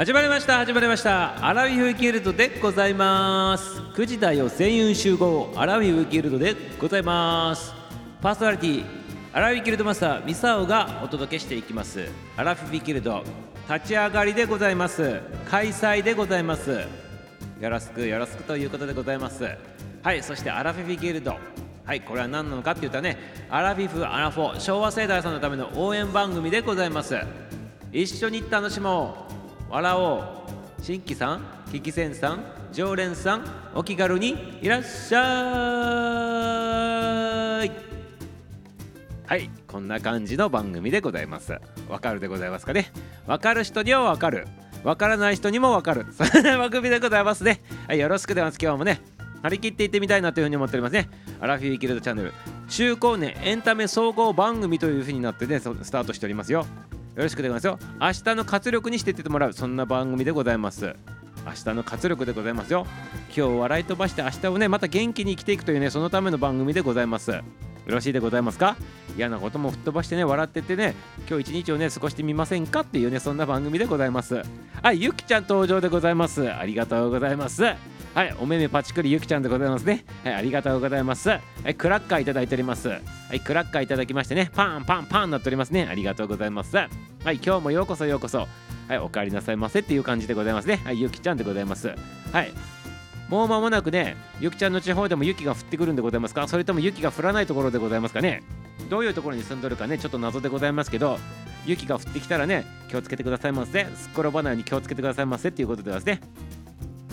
始まりました始まりました。アラビフギルドでございます。9時だよ全員集合。アラビフギルドでございます。パーソナリティアラビギルドマスターミサオがお届けしていきます。アラフィフギルド立ち上がりでございます。開催でございます。よろしくよろしくということでございます。はいそしてアラフィフギルド。はいこれは何なのかって言ったらねアラフィフアラフォ昭和世代さんのための応援番組でございます。一緒に楽しもう笑おう。新規さん聞き戦さん常連さんお気軽にいらっしゃい。はいこんな感じの番組でございます。わかるでございますかね。わかる人にはわかる。わからない人にもわかる。そんな番組でございますね。はいよろしくでます。今日もね張り切っていってみたいなというふうに思っておりますね。アラフィーギルドチャンネル。中高年エンタメ総合番組というふうになってねスタートしておりますよ。よろしくでございますよ。明日の活力にしていってもらう。そんな番組でございます。明日の活力でございますよ。今日笑い飛ばして明日をねまた元気に生きていくというねそのための番組でございます。よろしいでございますか？嫌なことも吹っ飛ばしてね笑ってってね今日一日をね過ごしてみませんかっていうねそんな番組でございます。はいゆきちゃん登場でございます。ありがとうございます。はい、おめめパチクリゆきちゃんでございますね。はい、ありがとうございます。はい、クラッカーいただいております。はい、クラッカーいただきましてね、パンパンパンなっておりますね。ありがとうございます。はい、今日もようこそようこそ。はい、お帰りなさいませっていう感じでございますね。はい、ゆきちゃんでございます。はい、もう間もなくね、ゆきちゃんの地方でも雪が降ってくるんでございますか？それとも雪が降らないところでございますかね？どういうところに住んどるかね、ちょっと謎でございますけど、雪が降ってきたらね、気をつけてくださいませ。すっ転ばないように気をつけてくださいませっていうことでですね、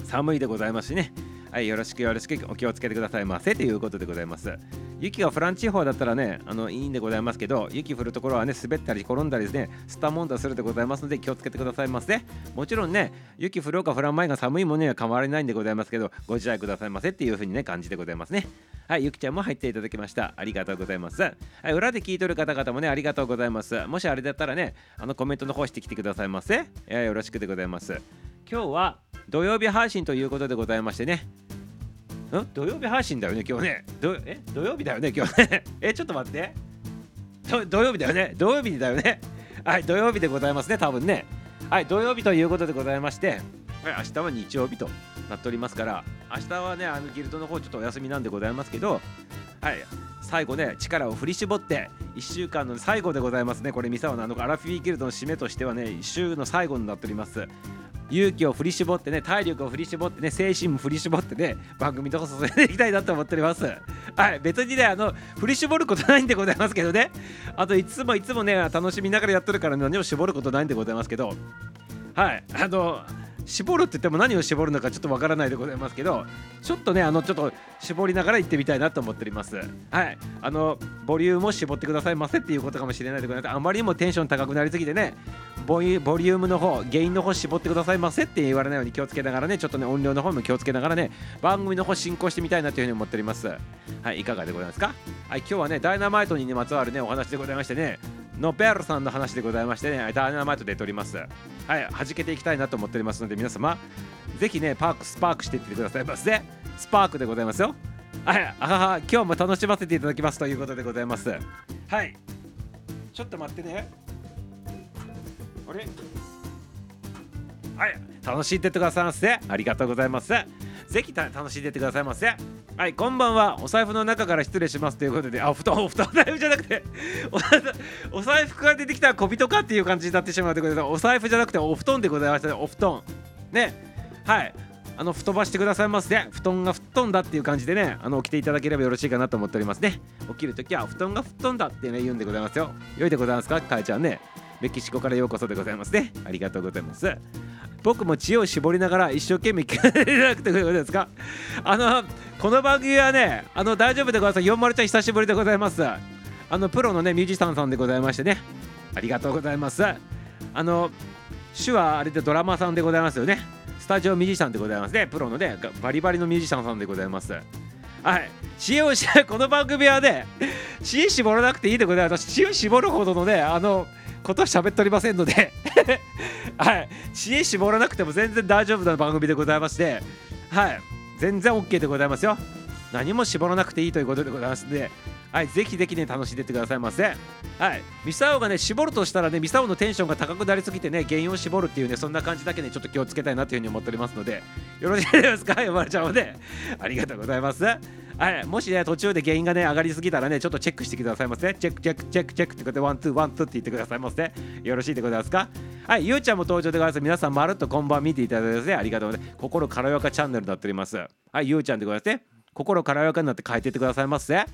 寒いでございますしね。はい、よろしくよろしくお気をつけてくださいませということでございます。雪がフラン地方だったらね、あのいいんでございますけど、雪降るところはね、滑ったり転んだりですね、スタモンダするでございますので気をつけてくださいませ。もちろんね、雪降ろうか降らん前が寒いものには変わりないんでございますけど、ご自愛くださいませっていうふうにね、感じでございますね。はい、ゆきちゃんも入っていただきました。ありがとうございます。はい、裏で聞いとる方々もね、ありがとうございます。もしあれだったらね、あのコメントの方してきてくださいませ。えー、よろしくでございます。今日は土曜日配信ということでございましてね、ん？土曜日配信だよね、今日ね。どえ？土曜日だよね、今日ね。え、ちょっと待って。土曜日だよね。土曜日だよね。はい、土曜日でございますね、多分ね。はい、土曜日ということでございまして、はい、明日は日曜日となっておりますから、明日はね、あのギルドの方ちょっとお休みなんでございますけど、はい、最後ね、力を振り絞って、1週間の最後でございますね。これ、三沢のあのアラフィーギルドの締めとしてはね、週の最後になっております。勇気を振り絞ってね体力を振り絞ってね精神も振り絞ってね番組とか進めていきたいなと思っております。はい別にねあの振り絞ることないんでございますけどね。あといつもいつもね楽しみながらやってるから何も絞ることないんでございますけど。はいあの絞るって言っても何を絞るのかちょっとわからないでございますけどちょっとねあのちょっと絞りながら行ってみたいなと思っております。はいあのボリュームを絞ってくださいませっていうことかもしれないでございます。あまりにもテンション高くなりすぎてねボリュームの方原因の方絞ってくださいませって言われないように気をつけながらねちょっとね音量の方も気をつけながらね番組の方進行してみたいなというふうに思っておりますはいいかがでございますか？はい今日はねダイナマイトに、ね、まつわるねお話でございましてねノペルさんの話でございましてね、ダイナマイトで撮ります。はい、弾けていきたいなと思っておりますので、皆様、ぜひね、パーク、スパークしていってくださいませ。スパークでございますよ。はい、あはは、今日も楽しませていただきますということでございます。はい、ちょっと待ってね。あれ？はい、楽しんでってくださいませ。ありがとうございます。ぜひ楽しんでってくださいませ。はい、こんばんは。お財布の中から失礼しますということで、あ、お布団、お布団、財布じゃなくて お、お財布から出てきた小人かっていう感じになってしまうということで、お財布じゃなくてお布団でございましたね、お布団。ね、はい。あの、吹っ飛ばしてくださいませ、ね。布団が吹っ飛んだっていう感じでね、あの、起きていただければよろしいかなと思っておりますね。起きるときは、布団が吹っ飛んだってね、言うんでございますよ。良いでございますか、かえちゃんね。メキシコからようこそでございますね。ありがとうございます。僕も知恵を絞りながら一生懸命聞かれなくてことですか？あのこの番組はねあの大丈夫でございます。4丸ちゃん久しぶりでございます。あのプロのねミュージシャンさんでございましてね。ありがとうございます。あの手話あれでドラマさんでございますよね。スタジオミュージシャンでございますね。プロのねバリバリのミュージシャンさんでございます。はい。知恵をし この番組はね知恵絞らなくていいでございます。知恵を絞るほどのねあのこと喋っておりませんので。はい。知恵絞らなくても全然大丈夫な番組でございまして。はい。全然 OK でございますよ。何も絞らなくていいということでございますので。はい。ぜひぜひね楽しんでってくださいませ。はい。ミサオがね絞るとしたらねミサオのテンションが高くなりすぎてね原因を絞るっていうねそんな感じだけねちょっと気をつけたいなというふうに思っておりますので。よろしいですか？山ちゃんはね。ありがとうございます。はいもしね途中で原因がね上がりすぎたらねちょっとチェックしてくださいませ。チェックチェックチェックチェックってことでワンツーワンツーって言ってくださいませ。よろしいでございますか？はいゆうちゃんも登場でございます。皆さんまるっとこんばん見ていただいてですねありがとうございます。心軽やかチャンネルになっております。はいゆうちゃんでございますね。心軽やかになって書いていってくださいませ。は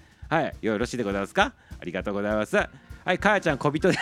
いよろしいでございますか？ありがとうございます。はい、かやちゃん、小人で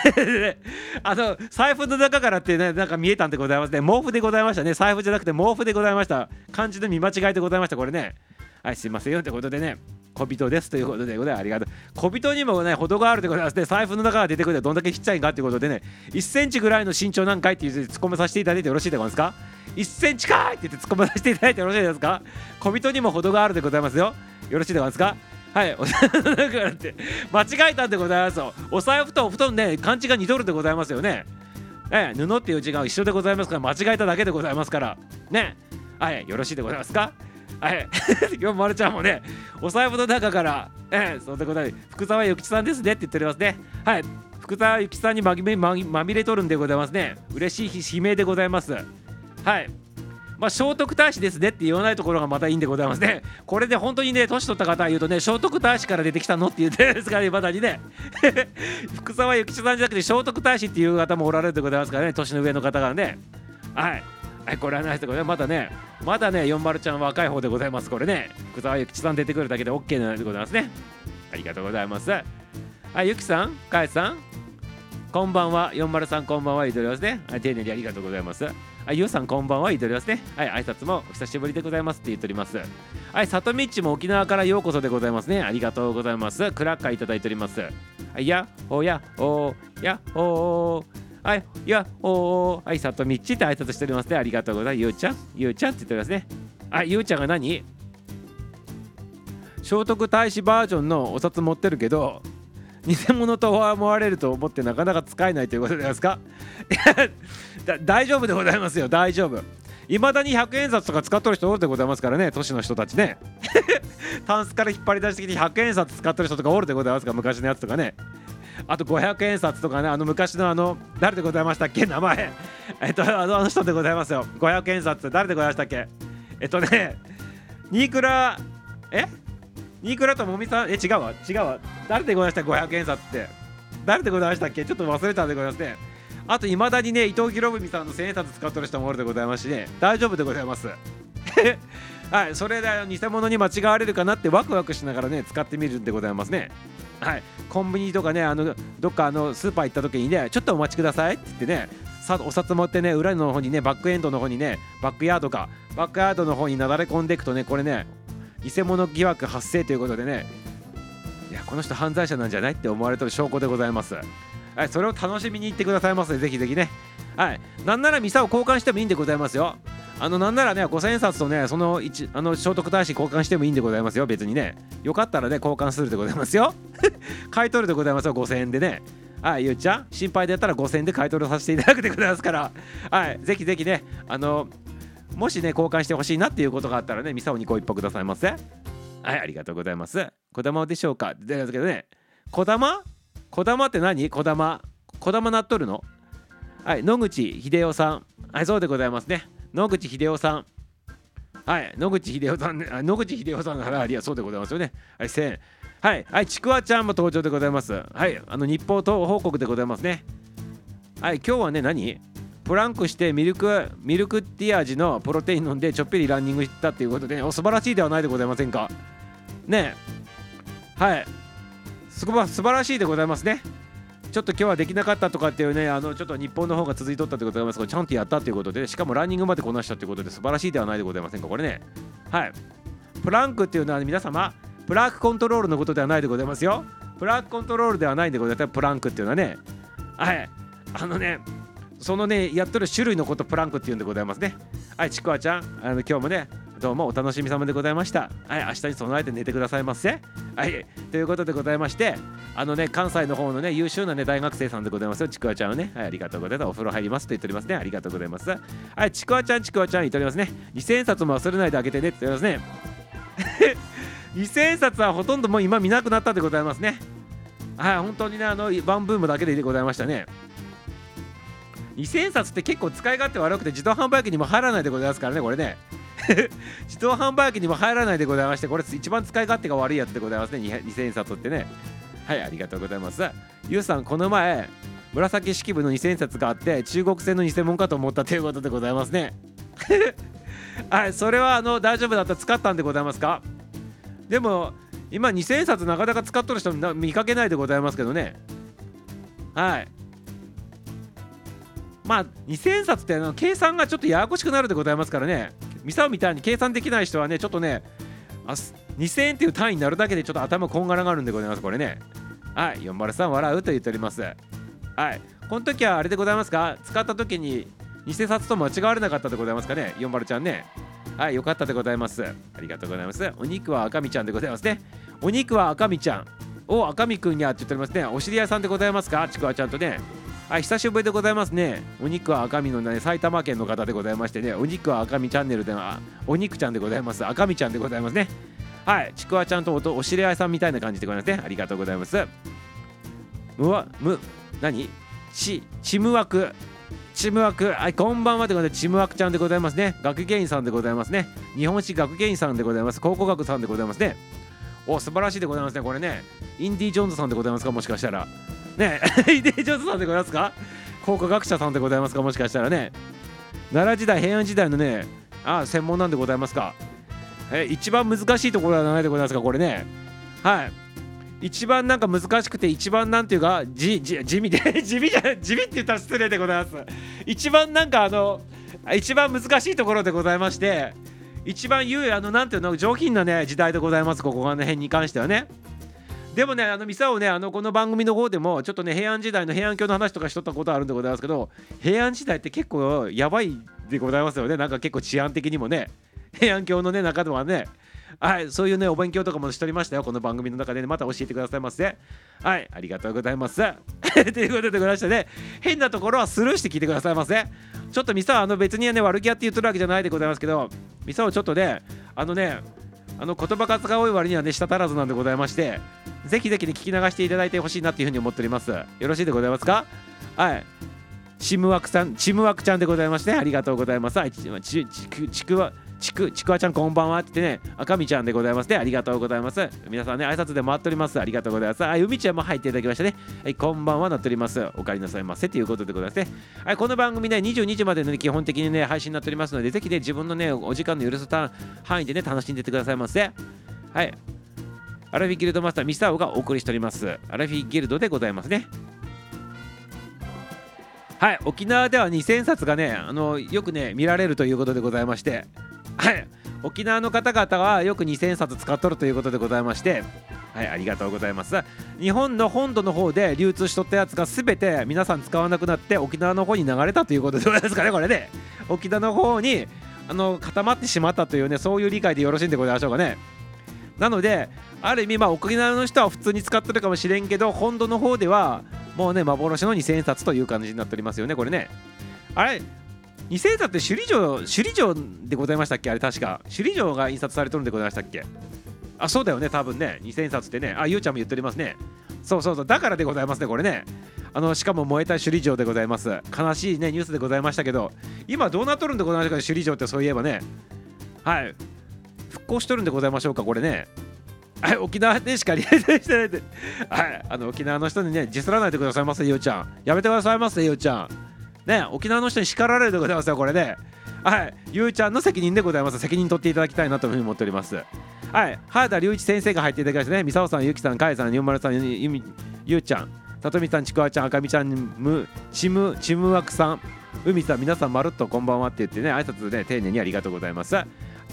あの、財布の中からってね、なんか見えたんでございますね。毛布でございましたね。財布じゃなくて毛布でございました。漢字の見間違いでございました、これね。はい、すいませんよってことでね。小人ですということでございます。ありがとう。小人にもね、程があるでございますね。財布の中から出てくるとどんだけちっちゃいかってことでね、1センチぐらいの身長なんかいっていう突っ込めさせていただいてよろしいでございますか？1センチかいって言って突っ込めさせていただいてよろしいですか？小人にも程があるでございますよ。よろしいでございますか？はい、お財布の中からって間違えたんでございますよ。お財布とお布団ね、漢字が似とるでございますよね。え布っていう字が一緒でございますから、間違えただけでございますから。ね。はい、よろしいでございますか？はい、今日まるちゃんもね、お財布の中から、えそんなことで、福沢諭吉さんですねって言っておりますね。はい、福沢諭吉さんにまみままみれとるんでございますね。嬉しい悲鳴でございます。はい。まあ、聖徳太子ですねって言わないところがまたいいんでございますね。これで本当にね、年取った方は言うとね、聖徳太子から出てきたのって言ってるんですからね、まだにね。福沢諭吉さんじゃなくて聖徳太子っていう方もおられるでございますからね、年の上の方がね。はい。はい、これはないですけどね、まだね、まだね、40ちゃん若い方でございます、これね。福沢諭吉さん出てくるだけで OK なんでございますね。ありがとうございます。はい、ゆきさん、かえさん、こんばんは、403こんばんは、いどりますね。はい、丁寧にありがとうございます。はい、ゆうさんこんばんは、いどりますね。はい、挨拶もお久しぶりでございますって言っております。はい、さとみっちも沖縄からようこそでございますね。ありがとうございます。クラッカーいただいております。はい、や、ほや、ほや、ほはい、いや、ほはい、さとみっちって挨拶しておりますね。ありがとうございます。ゆうちゃん、ゆうちゃんって言っておりますね。はい、ゆうちゃんが何？聖徳太子バージョンのお札持ってるけど偽物と思われると思ってなかなか使えないということですか？大丈夫でございますよ。大丈夫。いまだに100円札とか使っとる人多いでございますからね。都市の人たちね。タンスから引っ張り出してきて100円札使ってる人とかおるでございますか？昔のやつとかね。あと500円札とかねあの昔のあの誰でございましたっけ？名前。えっとあの人でございますよ。500円札誰でございましたっけ？えっとねニークラえ？ニークラともみさん？え違うわ。違うわ。誰でございました？500円札って。誰でございましたっけ？ちょっと忘れたんでございますね。あといまだにね伊藤博文さんの1000円札使ってる人もおるでございますしね。大丈夫でございます。はいそれで偽物に間違われるかなってワクワクしながらね使ってみるんでございますね。はい。コンビニとかねあのどっかあのスーパー行った時にねちょっとお待ちくださいって言ってねさお札持ってね裏の方にねバックエンドの方にねバックヤードかバックヤードの方になだれ込んでいくとねこれね偽物疑惑発生ということでねいやこの人犯罪者なんじゃないって思われてる証拠でございます。はいそれを楽しみに行ってくださいませぜひぜひね。はい。なんならミサを交換してもいいんでございますよ。あのなんならね5000円札とねそのあの聖徳太子交換してもいいんでございますよ。別にね。よかったらね交換するでございますよ。買い取るでございますよ5000円でね。はい、ゆうちゃん、心配でやったら5000円で買い取りさせていただくでございますから、はい、ぜひぜひね、あの、もしね交換してほしいなっていうことがあったらねミサオにご一報くださいませ。はいありがとうございます。こだまでしょうか？ですけどねこだまこだまって何？こだまこだまなっとるの？はい野口秀夫さん。はいそうでございますね。野口秀夫さん。はい野口秀夫さん。ね野口秀夫さんがありやそうでございますよね。はい1000はいはいちくわちゃんも登場でございます。はいあの日報等報告でございますね。はい今日はね何？プランクしてミルクミルクティア味のプロテイン飲んでちょっぴりランニングしたっていうことで、ね、お素晴らしいではないでございませんか？ね。えはい。すご素晴らしいでございますね。ちょっと今日はできなかったとかっていうねあのちょっと日本の方が続いとったってことでございます。けどちゃんとやったっていうことでしかもランニングまでこなしたっていうことで素晴らしいではないでございません。かこれね。はい。プランクっていうのは皆様プラークコントロールのことではないでございますよ。プラークコントロールではないんでございます。プランクっていうのはね。はい。あのねそのねやっとる種類のことプランクっていうんでございますね。はいちくわちゃん。あの今日もねどうもお楽しみ様でございました。はい明日に備えて寝てくださいませ。はいということでございましてあのね関西の方のね優秀なね大学生さんでございますよ。ちくわちゃんはね。はいありがとうございます。お風呂入りますと言っておりますね。ありがとうございます。はいちくわちゃんちくわちゃん言っておりますね。2000円札も忘れないであげてね。って言っておりますね。2000円札はほとんどもう今見なくなったでございますね。はい本当にねあのワンブームだけでございましたね。2000円札って結構使い勝手悪くて自動販売機にも入らないでございますからねこれね。自動販売機にも入らないでございましてこれ一番使い勝手が悪いやつでございますね。2000円札ってね。はいありがとうございます。ゆうさんこの前紫式部の2000円札があって中国製の偽物かと思ったということでございますね。はいそれはあの大丈夫だった使ったんでございますか？でも今2000円札なかなか使っとる人見かけないでございますけどね。はい。まあ2000円札ってあの計算がちょっとややこしくなるでございますからね。ミサオみたいに計算できない人はねちょっとねあ2000円っていう単位になるだけでちょっと頭こんがらがるんでございますこれね。はい403笑うと言っております。はいこの時はあれでございますか？使った時に偽札と間違われなかったでございますかね？4丸ちゃんね。はいよかったでございます。ありがとうございます。お肉は赤身ちゃんでございますね。お肉は赤身ちゃん。お赤身くんにゃって言っておりますね。お知り合いさんでございますか？ちくわちゃんとね。はい久しぶりでございますね。お肉は赤身のね埼玉県の方でございましてね。お肉は赤身チャンネルではお肉ちゃんでございます。赤身ちゃんでございますね。はい。ちくわちゃんとおお知り合いさんみたいな感じでございますね。ありがとうございます。むわむ何？ちチムワクチムワークはいこんばんはでございますチムワークちゃんでございますね。学芸員さんでございますね。日本史学芸員さんでございます。考古学さんでございますね。お素晴らしいでございますねこれね。インディ・ジョーンズさんでございますかもしかしたら。ね インディ・ジョーンズさんでございますか？考古学者さんでございますかもしかしたらね。奈良時代平安時代のねあ専門なんでございますか。え一番難しいところはないでございますかこれね。はい。一番なんか難しくて一番なんていうかじじ地味で 地味じゃ地味って言ったら失礼でございます。一番なんかあの一番難しいところでございまして一番言うあのなんていうの上品なね時代でございますここがの辺に関してはね。でもねあのミサをねあのこの番組の方でもちょっとね平安時代の平安京の話とかしとったことあるんでございますけど平安時代って結構やばいでございますよね。なんか結構治安的にもね平安京のね中ではね。はいそういうねお勉強とかもしておりましたよこの番組の中で、ね、また教えてくださいませ。はいありがとうございます。ということでございましてね。変なところはスルーして聞いてくださいませ。ちょっとミサあの別にね悪気やって言ってるわけじゃないでございますけどミサをちょっとねあのねあの言葉数が多い割にはね舌足らずなんでございましてぜひぜひね聞き流していただいてほしいなっていうふうに思っております。よろしいでございますか？はい。チムワクさんチムワクちゃんでございましてありがとうございます。はい。ちちちちくわちくちくわちゃんこんばんはってね赤みちゃんでございますね。ありがとうございます。皆さんね挨拶で回っております。ありがとうございます。はい海ちゃんも入っていただきましたね。はいこんばんはなっております。お帰りなさいませ。ということでございますね。はいこの番組ね22時までの、ね、基本的にね配信になっておりますのでぜひね自分のねお時間の許す範囲でね楽しんでってくださいませ。はい。アラフィギルドマスターミスターオがお送りしております。アラフィギルドでございますね。はい沖縄では2000冊がねあのよくね見られるということでございまして。はい。沖縄の方々はよく2000冊使っとるということでございましてはいありがとうございます。日本の本土の方で流通しとったやつが全て皆さん使わなくなって沖縄の方に流れたということでございますかねこれね沖縄の方にあの固まってしまったというねそういう理解でよろしいんでございましょうかね。なのである意味まあ沖縄の人は普通に使ってるかもしれんけど本土の方ではもうね幻の2000冊という感じになっておりますよねこれね。あれ二千冊って首里城首里城でございましたっけ？あれ確か。首里城が印刷されとるんでございましたっけ？あそうだよね多分ね。2000冊ってね。あゆうちゃんも言っておりますね。そうそうそう。だからでございますねこれね。あのしかも燃えた首里城でございます。悲しいねニュースでございましたけど。今どうなっとるんでございましょうか首里城ってそういえばね。はい。復興しとるんでございましょうかこれね。はい、沖縄でしかリレーしてないで、はい、あの沖縄の人にね、ディスらないでくださいませ、ゆうちゃん。やめてくださいませ、ゆうちゃん。ね沖縄の人に叱られるでございますよこれではい。ゆうちゃんの責任でございます。責任取っていただきたいなというふうに思っております。はい。原田隆一先生が入っていただきましてね。三沢さんゆきさんかえさんにゅうまるさんゆみゆうちゃんさとみさんちくわちゃん赤みちゃんむちむちむわくさん。海さん皆さんまるっとこんばんはって言ってね挨拶ね丁寧にありがとうございます。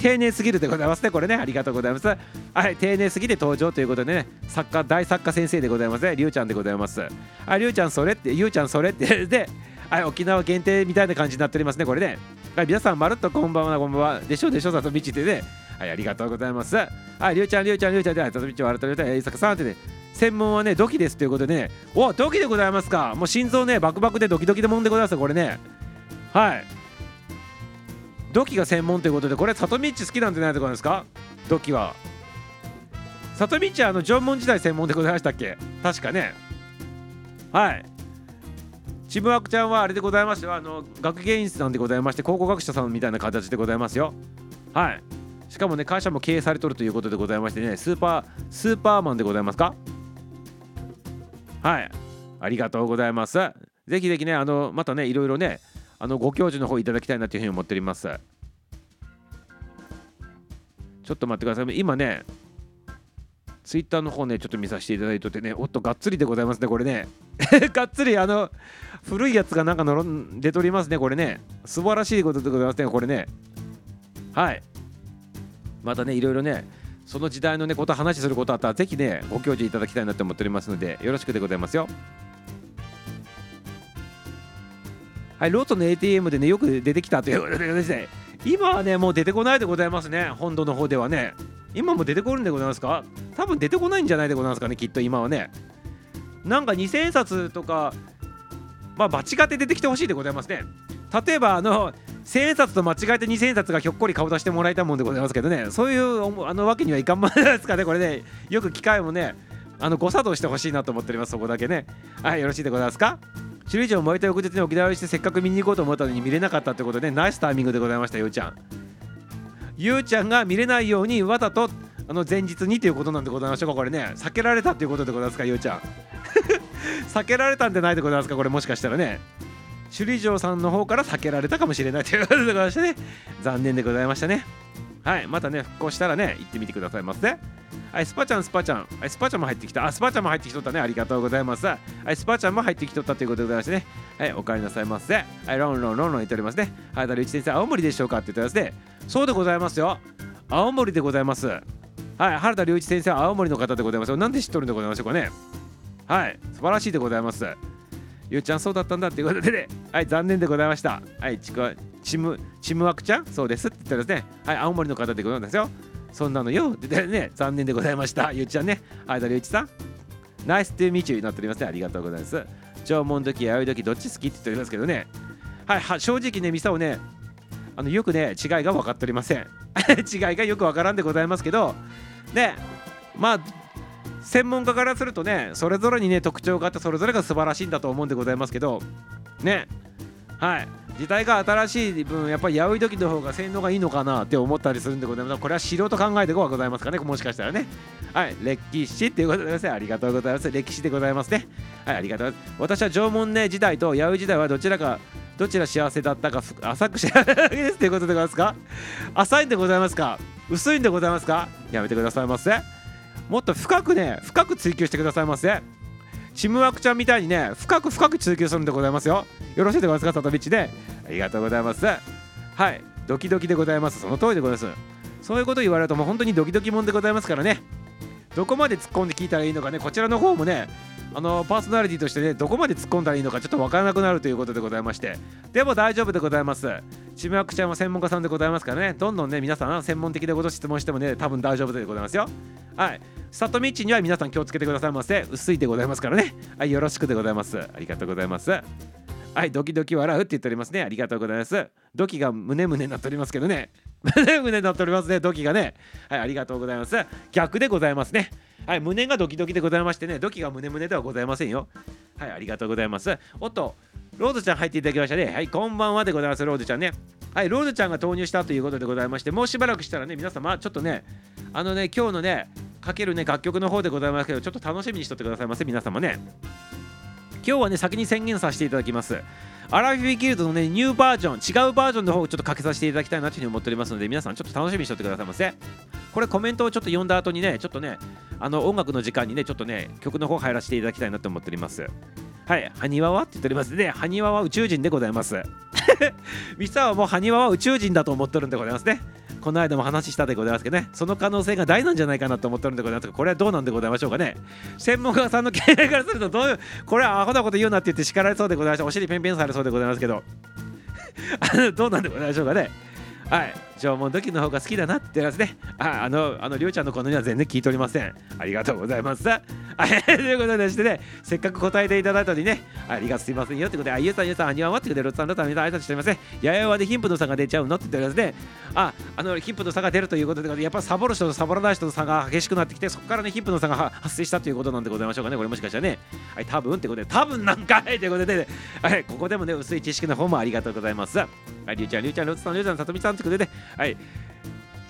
丁寧すぎるでございますねこれね。ありがとうございます。はい。丁寧すぎて登場ということでね作家大作家先生でございますね。りゅうちゃんでございます。ありゅうちゃんそれってゆうちゃんそれって。ではい、沖縄限定みたいな感じになっておりますね、これね。はい、皆さん、まるっとこんばんは、こんばんは。でしょでしょ、さとみちでね。はい、ありがとうございます。はい、りゅうちゃん、りゅうちゃん、りゅうちゃんで、さとみち、わるとりゅうたい、えいさかさんってね、専門はね、ドキですということでね、おドキでございますか。もう心臓ね、バクバクでドキドキでもんでございますこれね。はい。ドキが専門ということで、これ、さとみち好きなんじゃないところですか？ドキは。里道はあの縄文時代専門でございましたっけ？確かねはいちむあくちゃんはあれでございましてあの学芸員さんでございまして考古学者さんみたいな形でございますよ。はい。しかもね会社も経営されとるということでございましてねスーパースーパーマンでございますか？はい。ありがとうございます。ぜひぜひねあのまたねいろいろねあのご教授の方いただきたいなというふうに思っております。ちょっと待ってください。今ねツイッターの方ねちょっと見させていただいとってねおっとがっつりでございますねこれね。がっつりあの古いやつがなんかのろん出とりますねこれね。素晴らしいことでございますねこれね。はい。またねいろいろねその時代のねこと話することあったらぜひねご教授いただきたいなと思っておりますのでよろしくでございますよ。はいロートの ATM でねよく出てきたということでですね今はねもう出てこないでございますね本土の方ではね。今も出てこるんでございますか？多分出てこないんじゃないでございますかねきっと今はね。なんか2000円札とかまあ間違って出てきてほしいでございますね。例えばあの1000円札と間違えて2000円札がひょっこり顔出してもらいたいもんでございますけどね。そういうあのわけにはいかんもんですかねこれね。よく機会もねあの誤作動してほしいなと思っておりますそこだけね。はいよろしいでございますか？首里城燃えた翌日に沖縄入りしてせっかく見に行こうと思ったのに見れなかったってことでナイスタイミングでございましたゆうちゃん。ゆうちゃんが見れないようにわざとあの前日にということなんでございましょうかこれね避けられたということでございますかゆうちゃん。避けられたんじゃないでございますかこれもしかしたらね。首里城さんの方から避けられたかもしれないということでございましてね。残念でございましたね。はいまたね復興したらね行ってみてくださいませ。はいスパちゃんスパちゃん。はいスパちゃんも入ってきた。あスパちゃんも入ってきとったね。ありがとうございます。はいスパちゃんも入ってきとったということでございましてね。はいお帰りなさいませ。はいロンロンロンロン言っておりますね。はいだるー先生青森でしょうかって言ってますね。そうでございますよ。青森でございます。はい原田隆一先生は青森の方でございますよ。なんで知っとるんでございましょうかね。はい素晴らしいでございます。ゆうちゃんそうだったんだっていうことでね。はい残念でございました。はいちくわちむちむわくちゃん？そうですって言ったらですねはい青森の方でございますよ。そんなのよ。ってね残念でございました。ゆうちゃんね。はいだりゅうちさん。ナイストゥーミーチューになっておりますね。ありがとうございます。縄文時弥生時どっち好きって言っておりますけどね。はいは正直ねミサをねあのよくね違いが分かっておりません。違いがよく分からんでございますけどねまあ専門家からするとねそれぞれにね特徴があってそれぞれが素晴らしいんだと思うんでございますけどねはい。時代が新しい分やっぱり弥生時の方が性能がいいのかなって思ったりするんでございます。これは素人考えでございますかねもしかしたらね。はい。歴史っていうことでございます。ありがとうございます。歴史でございますね。はいありがとうございます。私は縄文ね時代と弥生時代はどちらかどちら幸せだったか浅く知らないですということでございますか？浅いんでございますか？薄いんでございますか？やめてくださいませ。もっと深くね深く追求してくださいませ。チムワクちゃんみたいにね深く深く追求するんでございますよ。よろしいでございますか里道で。ありがとうございます。はい。ドキドキでございます。その通りでございます。そういうこと言われるともう本当にドキドキもんでございますからね。どこまで突っ込んで聞いたらいいのかねこちらの方もねあのパーソナリティとしてねどこまで突っ込んだらいいのかちょっと分からなくなるということでございまして。でも大丈夫でございます。ちむわくちゃんは専門家さんでございますからね。どんどんね皆さん専門的なこと質問してもね多分大丈夫でございますよ。はい。里道には皆さん気をつけてくださいませ。薄いでございますからね。はいよろしくでございます。ありがとうございます。はいドキドキ笑うって言っておりますね。ありがとうございます。ドキが胸胸になっておりますけどね。胸胸になっておりますね。ドキがね。はいありがとうございます。逆でございますね。はい胸がドキドキでございましてね。ドキが胸胸ではございませんよ。はいありがとうございます。おっとロードちゃん入っていただきましたね。はいこんばんはでございますロードちゃんね。はいロードちゃんが投入したということでございましてもうしばらくしたらね皆様ちょっとねあのね今日のねかけるね楽曲の方でございますけどちょっと楽しみにしとってくださいませ皆様ね。今日はね先に宣言させていただきますアラフィフギルドのねニューバージョン違うバージョンの方をちょっとかけさせていただきたいなというふうに思っておりますので皆さんちょっと楽しみにしとってくださいませこれコメントをちょっと読んだ後にねちょっとねあの音楽の時間にねちょっとね曲の方入らせていただきたいなと思っておりますはい、ハニワは？って言っておりますね。ハニワは宇宙人でございます。ミサはもうハニワは宇宙人だと思ってるんでございますね。この間も話したでございますけどね、その可能性が大なんじゃないかなと思ってるんでございますが、これはどうなんでございましょうかね。専門家さんの経営からすると、どういう、これはアホなこと言うなって言って叱られそうでございまして。お尻ペンペンされそうでございますけど、どうなんでございましょうかね。はい、縄文土器の方が好きだなってやつね。ああのあのりょうちゃんのこのには全然聞いておりません。ありがとうございます。ということでしてねせっかく答えていただいたのにねありがとうすいませんよってことであゆうさんゆうさんあにわまってくれるさんロッツさん皆さん挨拶しておりますね。ややわで貧富の差が出ちゃうのって言っておりますねああの貧富の差が出るということでやっぱサボる人とサボらない人の差が激しくなってきてそこからね貧富の差が発生したということなんでございましょうかねこれもしかしたらね。はい多分ってことで多分なんかいということで、ね、はいここでもね薄い知識の方もありがとうございます。はいりゅうちゃんりゅうちゃんロッツさんりゅうちゃんさとみさんってことでねはい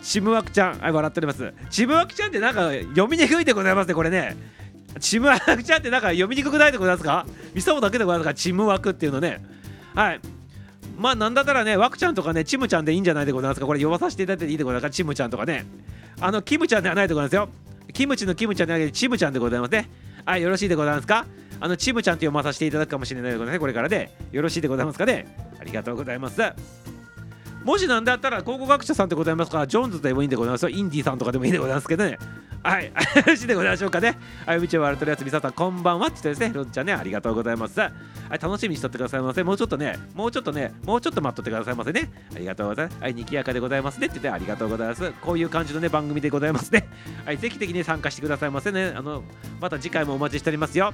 ちむわくちゃん、はい、笑っております。ちむわくちゃんってなんか読みにくいでございますね、これね。ちむわくちゃんってなんか読みにくくないでございますか？みそもだけでございますかちむわくっていうのね。はい。まあなんだったらね、わくちゃんとかね、ちむちゃんでいいんじゃないでございますか？これ呼ばさせていただいていいでございますか？ちむちゃんとかね。あの、キムちゃんではないでございますよ。キムチのキムちゃんではなくて、ちむちゃんでございますね。はい、よろしいでございますか？あの、ちむちゃんって読まさせていただくかもしれないでございますね、これからで。よろしいでございますかね？ありがとうございます。もしなんだったら考古学者さんでございますかジョーンズでもいいんでございますよ。インディさんとかでもいいんでございますけどね。はい。よろしでございましょうかね。はい。道を割れてるやつ皆ささんこんばんはって言ってですね。ロンちゃんねありがとうございます。はい楽しみにしとってくださいませもうちょっとねもうちょっとねもうちょっと待っとってくださいませね。ありがとうございます。はいにぎやかでございますね。って言ってありがとうございます。こういう感じのね番組でございますね。はいぜひぜひね参加してくださいませね。あのまた次回もお待ちしておりますよ。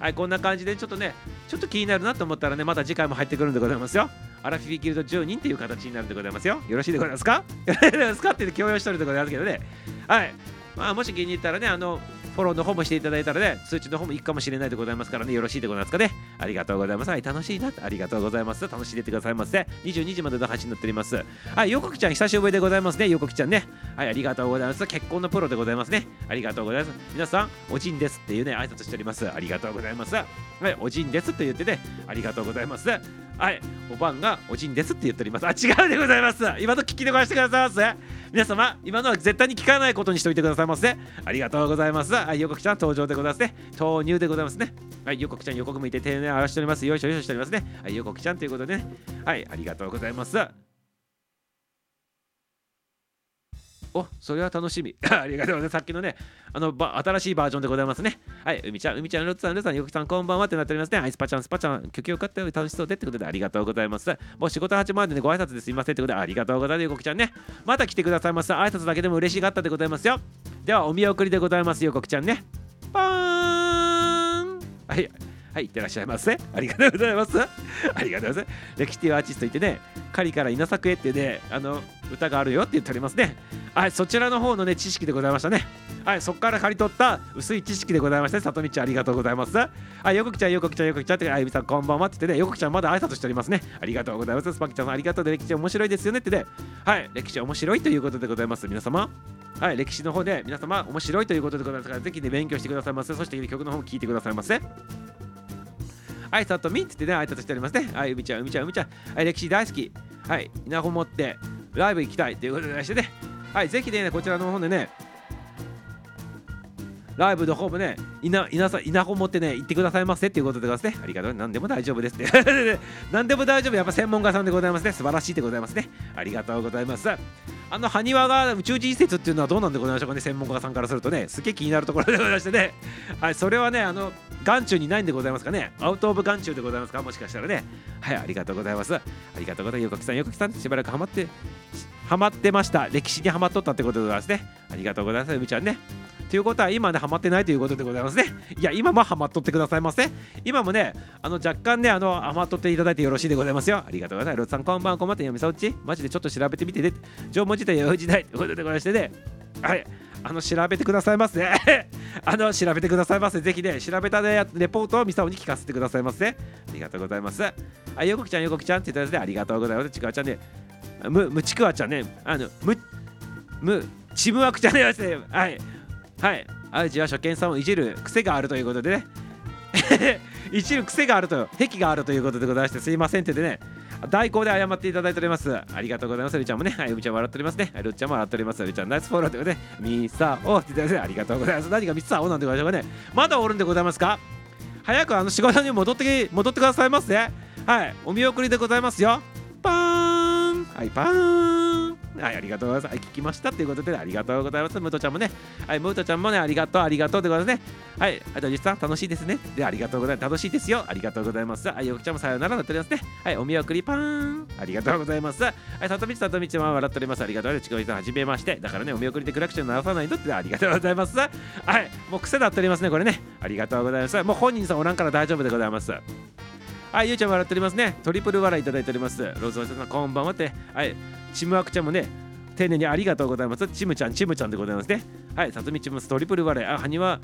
はいこんな感じでちょっとねちょっと気になるなと思ったらねまた次回も入ってくるんでございますよ。アラフィフィギルド10人っていう形になるんでございますよ。よろしいでございますか？よろしいでございますか？って強要してるでございますけどね。はい。まあもし気に入ったらねあのフォローの方もしていただいたらね、通知の方もいくかもしれないでございますからね、よろしいでございますかね。ありがとうございます。はい、楽しいな。ありがとうございます。楽しんでてくださいませ。22時までの配信になっております。はい、横木ちゃん、久しぶりでございますね。横木ちゃんね。はい、ありがとうございます。結婚のプロでございますね。ありがとうございます。皆さん、おじんですっていうね、挨拶しております。ありがとうございます。はい、おじんですって言ってね、ありがとうございます。はい、おばんがおじんですって言っております。あ、違うでございます。今の聞き逃してくださいませ。皆様、今のは絶対に聞かないことにしておいてくださいませ。ありがとうございます。はい、横木ちゃん登場でございますね。投入でございますね。はい、横木ちゃん、横向いて丁寧に表しております。よいしょよいしょしておりますね。はい、横木ちゃんということでね。はい、ありがとうございます。おそれは楽しみ。ありがとうございます。さっきのね、あのば新しいバージョンでございますね。はい、海ちゃん、海ちゃん、ルッツさん、ルッツさん、よくさん、こんばんはってなっておりますね。アイスパちゃん、スパちゃん、曲よかったよ、楽しそうでってことでありがとうございます。もう仕事始まるんで、ね、ご挨拶ですいませんってことでありがとうございます。よこきちゃんね。また来てくださいました。挨拶だけでも嬉しかったでございますよ。では、お見送りでございますよ、こきちゃんね。パーンはい。はい、いってらっしゃいませ。ありがとうございます。ありがとうございます。歴史的アーティストいてね、狩りから稲作へってね、あの、歌があるよって言っておりますね。はい、そちらの方のね、知識でございましたね。はい、そこから刈り取った薄い知識でございまして、里道ありがとうございます。はい、よくきちゃん、よくきちゃん、よくきちゃんって、あゆみさん、こんばんはって言ってね、よくちゃん、まだ挨拶しておりますね。ありがとうございます。スパキちゃん、ありがとう、歴史面白いですよねってね。はい、歴史面白いということでございます。皆様。はい、歴史の方で皆様面白いということでございますから、ぜひね、勉強してくださいませ。そして、曲の方も聴いてくださいませ。はい、さとみって言ってね、挨拶しておりますね。はい、海ちゃん、海ちゃん、海ちゃん。はい、歴史大好き。はい、稲穂持ってライブ行きたいということでしてね。はい、ぜひね、こちらの方でね、ライブの方もね、稲稲さ稲穂持ってね、行ってくださいませっていうことでございますね。ありがとう。何でも大丈夫ですって。何でも大丈夫。やっぱ専門家さんでございますね。素晴らしいでございますね。ありがとうございます。あの埴輪が宇宙人施設っていうのはどうなんでございましょうかね、専門家さんからするとね、すげえ気になるところでございましてね、はい、それはね、あの、眼中にないんでございますかね、アウト・オブ・眼中でございますか、もしかしたらね、はい、ありがとうございます。ありがとうございます。横木さん、横木さんしばらくハマって、ハマってました。歴史にハマっとったってことでございますね。ありがとうございます、みちゃんね。ということは今ねハマってないということでございますね。いや今もハマっとってくださいませ今もねあの若干ねあのハマっとっていただいてよろしいでございますよ。ありがとうございます。ロッさんこんばんはこんばんって読みさうちマジでちょっと調べてみてね。縄文時代弥生時代ということでございましてね。はい。あの調べてくださいませ あの調べてくださいませぜひね調べたねレポートをミサオに聞かせてくださいませありがとうございます。あよこきちゃんよこきちゃんって言ったやつでありがとうございます。ちくわちゃんね。むむちくわちゃんね。あのむむちむわくちゃんね。はい。はい。アウジは初見さんをいじる癖があるということでね。いじる癖があると癖があるということでございましてすいませんってでね。代行で謝っていただいております。ありがとうございまするちゃんもね。はいうみちゃん笑っておりますね。るっちゃんも笑っております。るちゃんナイスフォローということでミサオって言ってありがとうございます。何がミサオなんでございましょうかね。まだおるんでございますか？早くあの仕事に戻って戻ってくださいませはいお見送りでございますよ。パーン。はいパーン。はいありがとうございます。聞きましたということでありがとうございます。ムートちゃんもね。はいムートちゃんもねありがとうありがとうってことでねはいあと実さん楽しいですねでありがとうございます楽しいですよ。ありがとうございます。はいよくちゃんもさよならなっておりますねはいお見送りパーン。ありがとうございます。はい里道里道も笑っておりますありがとうござい。ますちこいさんはじめましてだからねお見送りでクラクション鳴らさないのってありがとうございます。はいもう癖だっておりますねこれね。ありがとうございます。もう本人さんおらんから大丈夫でございます。はい、ゆうちゃん笑っております。ね。トリプル笑いいただいております。ローズワイさん、こんばんはって。はい、チムワクちゃんもね、丁寧にありがとうございます。チムちゃん、チムちゃんでございますね。はい、さとみちもトリプル笑い。あ、はには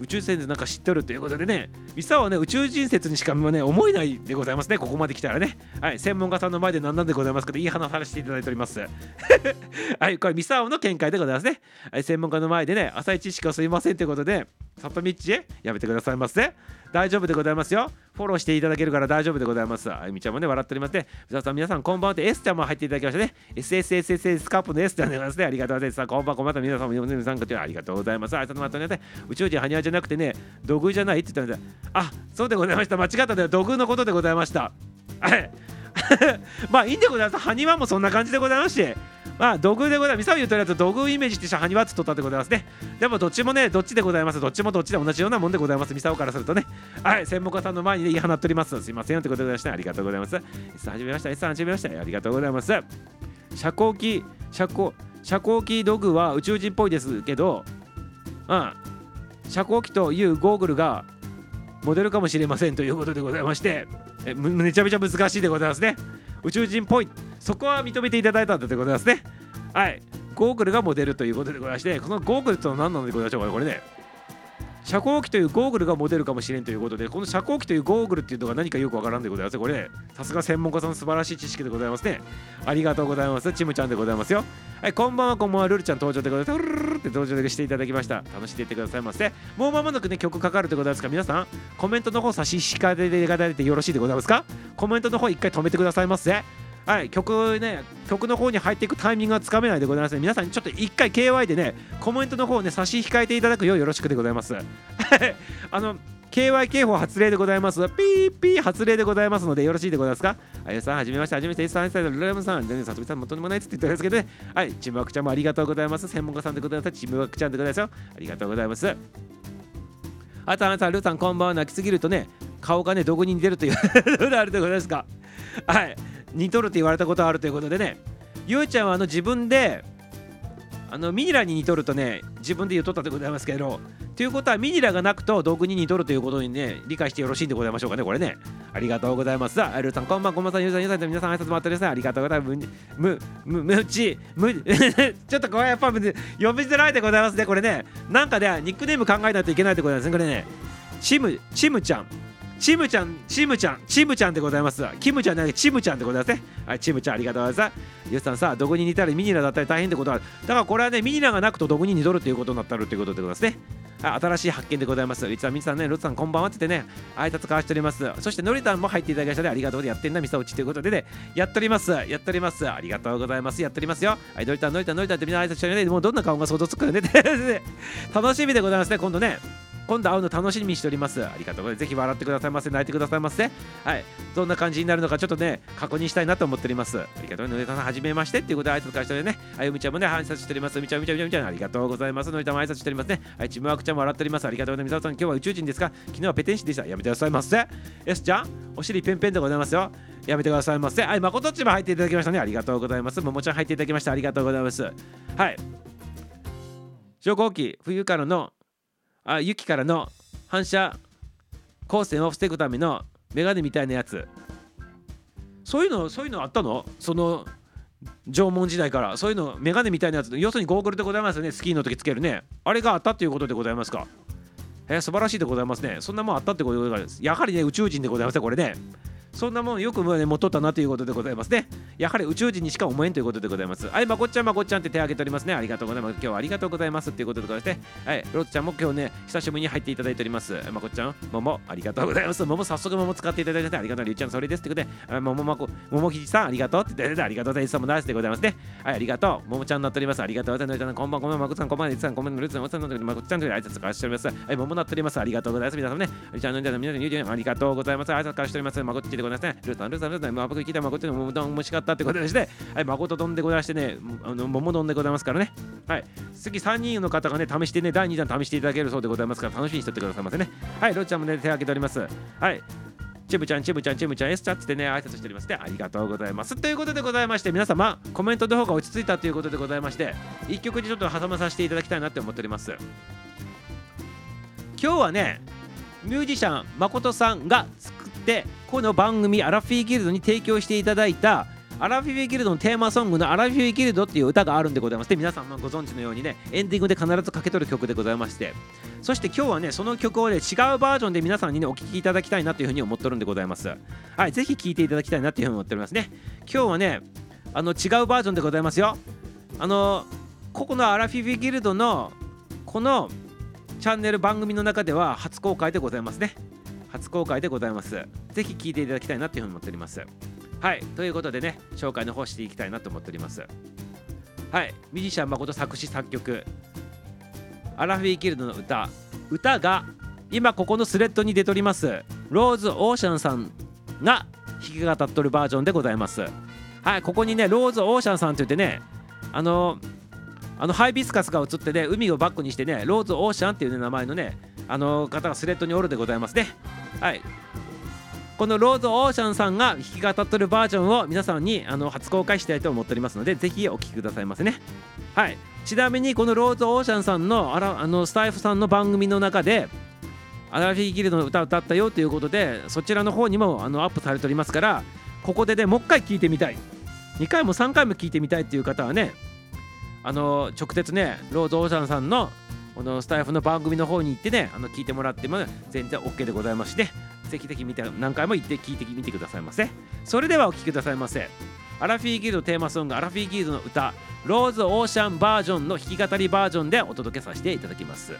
宇宙船でなんか知っとるということでね、ミサはね、宇宙人説にしかね、思えないでございますね、ここまで来たらね。はい、専門家さんの前で何なんでございますかといい話させていただいております。はい、これミサオの見解でございますね。はい、専門家の前でね、浅い知識はすいませんということで、里道へやめてくださいませ。大丈夫でございますよ。フォローしていただけるから大丈夫でございます。あゆみちゃんもね、笑っておりますね。皆さん、皆さん、こんばんはって S ちゃんも入っていただきましたね。SSSS スカープの S ちゃんでございますね。ありがとうございます。こんばんは、こんばんは。皆さんも皆さん、ありがとうございます。ありがとうございます。宇宙人はにわじゃなくてね、土偶じゃないって言ったんで、あ、そうでございました。間違ったで土偶のことでございました。はい。まあいいんでございます。埴輪もそんな感じでございまして。まあ土偶でございます。ミサオ言うとるやつ土偶イメージして埴輪っつっとったでございますね。でもどっちもね、どっちでございます。どっちもどっちで同じようなもんでございます。ミサオからするとね。はい、専門家さんの前にね、言い放っております。すいませんということでございまして、ありがとうございます。S 始めました。S 始めました。ありがとうございます。遮光器、遮光、遮光器道具は宇宙人っぽいですけど、うん、遮光器というゴーグルがモデルかもしれませんということでございましてえめちゃめちゃ難しいでございますね宇宙人っぽいそこは認めていただいたんでございますね。はい。ゴーグルがモデルということでございましてこのゴーグルとは何なのでございましょうかこれね。遮光器というゴーグルがモデルかもしれんということでこの遮光器というゴーグルっていうのが何かよくわからんでございますこれね。さすが専門家さんの素晴らしい知識でございますね。ありがとうございます。チムちゃんでございますよ。はいこんばんはこんばんはルルちゃん登場でございます。ルルルルって登場していただきました。楽しんでいってくださいませ。もう間もなくね曲かかるでございますか？皆さんコメントの方差し控えていただいてよろしいでございますか？コメントの方一回止めてくださいませ。はい、曲ね、曲の方に入っていくタイミングがつかめないでございますね。皆さん、ちょっと一回 KY でね、コメントの方をね、差し控えていただくようよろしくでございます。あの、KY 警報発令でございます。ピーピー発令でございますので、よろしいでございますか？あゆさん、はじめまして、はじめまして、S さん、ルラムさん、さとみさん、もとんでもないっつって言ってるんですけどね。はい、チムワクちゃんもありがとうございます。専門家さんでございます。チムワクちゃんでございますよ。ありがとうございます。あと、あなた、ルーさん、こんばんは。泣きすぎるとね、顔がね、どこに似てるという あるでございますか。はい。似とるって言われたことあるということでねゆうちゃんはあの自分であのミニラに似とるとね自分で言うとったでございますけどということはミニラがなくと道具に似とるということにね理解してよろしいんでございましょうかねこれね。ありがとうございます。さあルーさんこんばんこんばんさんゆうさんゆうさんと皆さん挨拶待ってくださいありがとうございます。むむむちむ ちょっとこれやっぱ呼びづらいでございますねこれね。なんかねニックネーム考えないといけないでございますねこれね。チムチムちゃん。チムちゃん、チムちゃん、チムちゃんでございます。キムちゃんじゃなくてチムちゃんでございますね。はい、チムちゃんありがとうございます。ゆうさんさ、どこに似たりミニラだったり大変ってことは、だからこれはね、ミニラがなくとどこに似とるっていうことになったるっていうことでございますね。はい、新しい発見でございます。実はみさんね、ロッツさんこんばんはって言ってね、挨拶交わしております。そしてノリタンも入っていただきましたね。ありがとうでやってんな、みさおちということでね、やっております。やっております。ありがとうございます。やっておりますよ。はい、ノリタン、ノリタン、ノリタンってみんな挨拶してるね。もうどんな顔が想像つくよね 楽しみでございますね、今度ね。今度会うの楽しみにしております。ありがとうございます。ぜひ笑ってくださいませ。泣いてくださいませ。はい。どんな感じになるのかちょっとね、確認したいなと思っております。ありがとうございます。さん、はじめましてっていうことで挨拶返しておりね。あゆみちゃんもね、挨拶しております。みちゃん、みちゃん、みちゃん、みちゃん、ありがとうございます。のりたも挨拶しておりますね。はい、ちむわくちゃんも笑っております。ありがとうございます。みさおさん、今日は宇宙人ですか？昨日はペテン師でした。やめてくださいませ。S ちゃん、お尻ペンペンでございますよ。やめてくださいませ。はい、まことっちも入っていただきましたね。ありがとうございます。ももちゃん入っていただきました。ありがとうございます。はい。昇降機、冬からの、あ、雪からの反射光線を防ぐためのメガネみたいなやつ。そういうのそういうのあったの？その縄文時代から。そういうのメガネみたいなやつ。要するにゴーグルでございますよね。スキーの時つけるね。あれがあったということでございますか？えー、素晴らしいでございますね。そんなもんあったってことです。やはりね宇宙人でございますねこれね。そんなもんよくね持っとったなということでございますね。やはり宇宙人にしか思えんということでございます。はい、まこっちゃんまこっちゃんって手挙げておりますね。ありがとうございます。今日はありがとうございますっていうことでございまして、はい、ロッちゃんも今日ね、久しぶりに入っていただいております。まこっちゃん、もも、ありがとうございます。もも、早速もも使っていただいてありがとう。りゅうちゃん、それですってことで、ももまこ、ももひじさん、ありがとうって言ってありがとうございます。もナイスでございますね。はい、ありがとう。ももちゃんになっております。ありがとうございます。こんばんこんばんまこさん、こんばんは。さん、こんばんは。ルーツまこちゃんと挨拶交わしております。はい、ももなっております。ありがとうございます。皆さんね、りゅうちゃん、のんちゃん、皆さん、ありがとうございます。挨拶交わしております。まこっちでございますね。ルーさん、ルーさん、ルーさん、ま僕聞いた誠に桃丼美味しかったってことでして、はい、誠丼でございましてね、あの桃丼でございますからね。はい、次3人の方がね、試してね、第2弾試していただけるそうでございますから、楽しみにしておってくださいませね。はい、ロッちゃんもね、手を挙げております。はい。チブちゃん、チブちゃん、チブちゃん、エスチャってね、挨拶しておりますね。ありがとうございます。ということでございまして、皆様、コメントの方が落ち着いたということでございまして、一曲にちょっと挟まさせていただきたいなって思っております。今日はね、ミュージシャン、誠さんが作て、この番組、アラフィーギルドに提供していただいた、アラフィーギルドのテーマソングのアラフィーギルドっていう歌があるんでございまして皆さんもご存知のようにねエンディングで必ずかけ取る曲でございましてそして今日はねその曲をね違うバージョンで皆さんにねお聴きいただきたいなというふうに思ってるんでございます。はいぜひ聴いていただきたいなというふうに思っております。ね今日はねあの違うバージョンでございますよ。あのここのアラフィーギルドのこのチャンネル番組の中では初公開でございますね。初公開でございます。ぜひ聴いていただきたいなというふうに思っております。はい。ということでね紹介の方していきたいなと思っております。はい。ミュージシャン誠作詞作曲。アラフィーギルドの歌。歌が今ここのスレッドに出ております。ローズ・オーシャンさんが弾き語っとるバージョンでございます。はい。ここにねローズ・オーシャンさんって言ってねあのあのハイビスカスが映ってね海をバックにしてねローズ・オーシャンっていう、ね、名前のねあの方がスレッドにおるでございますね。はい。このローズ・オーシャンさんが弾き語っとるバージョンを皆さんにあの初公開したいと思っておりますのでぜひお聴きくださいませね。はい。ちなみにこのローズ・オーシャンさんのあらあのスタイフさんの番組の中でアラフィーギルドの歌を歌ったよということでそちらの方にもあのアップされておりますからここでねもう一回聴いてみたい。2回も3回も聴いてみたいっていう方はねあの直接ねローズ・オーシャンさんのこのスタイフの番組の方に行ってねあの聞いてもらっても全然 OK でございますしね。ぜひぜひ見て何回も行って聞いてみてくださいませ。それではお聴きくださいませ。アラフィーギルドテーマソングアラフィーギルドの歌ローズ・オーシャンバージョンの弾き語りバージョンでお届けさせていただきます。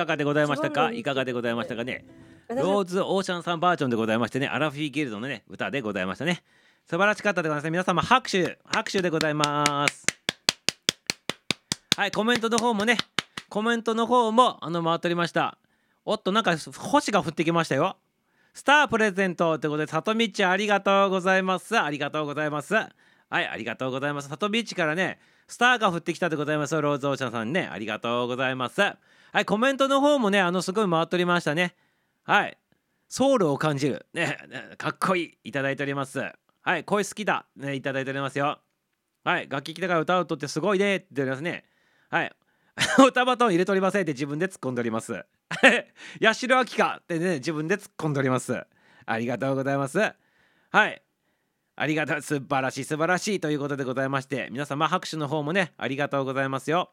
かがでございましたか？いかがでございましたかね？ローズ・オーシャンさんバージョンでございましてねアラフィー・ギルドのね歌でございましたね。素晴らしかったでございます皆様拍手拍手でございます。はいコメントの方もねコメントの方もあの回っておりました。おっとなんか星が降ってきましたよ。スタープレゼントということで里道ありがとうございます。ありがとうございますはいありがとうございます。里道からねスターが降ってきたでございますローズオーシャンさんねありがとうございます。はいコメントの方もねあのすごい回っておりましたね。はいソウルを感じる。ねかっこいいいただいております。はい声好きだ。ねいただいておりますよ。はい楽器来たから歌うとってすごいねって言っておりますね。はい 歌バトン入れとりませんって自分で突っ込んでおります。八代亜紀かってね自分で突っ込んでおります。ありがとうございます。はい。ありがとう素晴らしい素晴らしいということでございまして皆様拍手の方もねありがとうございますよ。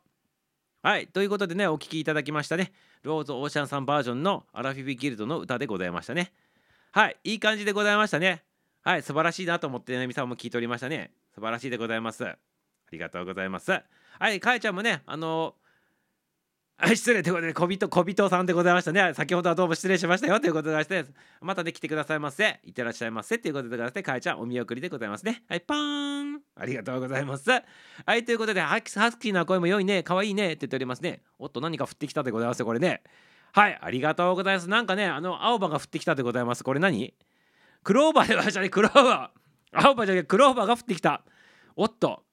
はいということでねお聴きいただきましたね。ローズ・オーシャンさんバージョンのアラフィビギルドの歌でございましたね。はいいい感じでございましたね。はい素晴らしいなと思ってね皆さんも聞いておりましたね。素晴らしいでございます。ありがとうございます。はいかえちゃんもねあのあ失礼ということで小人小人さんでございましたね。先ほどはどうも失礼しましたよ。ということでございましてまたね来てくださいませ。いってらっしゃいませ。ということでございましてかえちゃんお見送りでございますね。はいパーン。ありがとうございます。はいということでハスハスキーな声も良いね。可愛いね。って言っておりますね。おっと何か降ってきたでございますこれね。はいありがとうございます。なんかねあの青葉が降ってきたでございます。これ何？クローバーでございましたね。クローバー。青葉じゃなくてクローバーが降ってきた。おっと。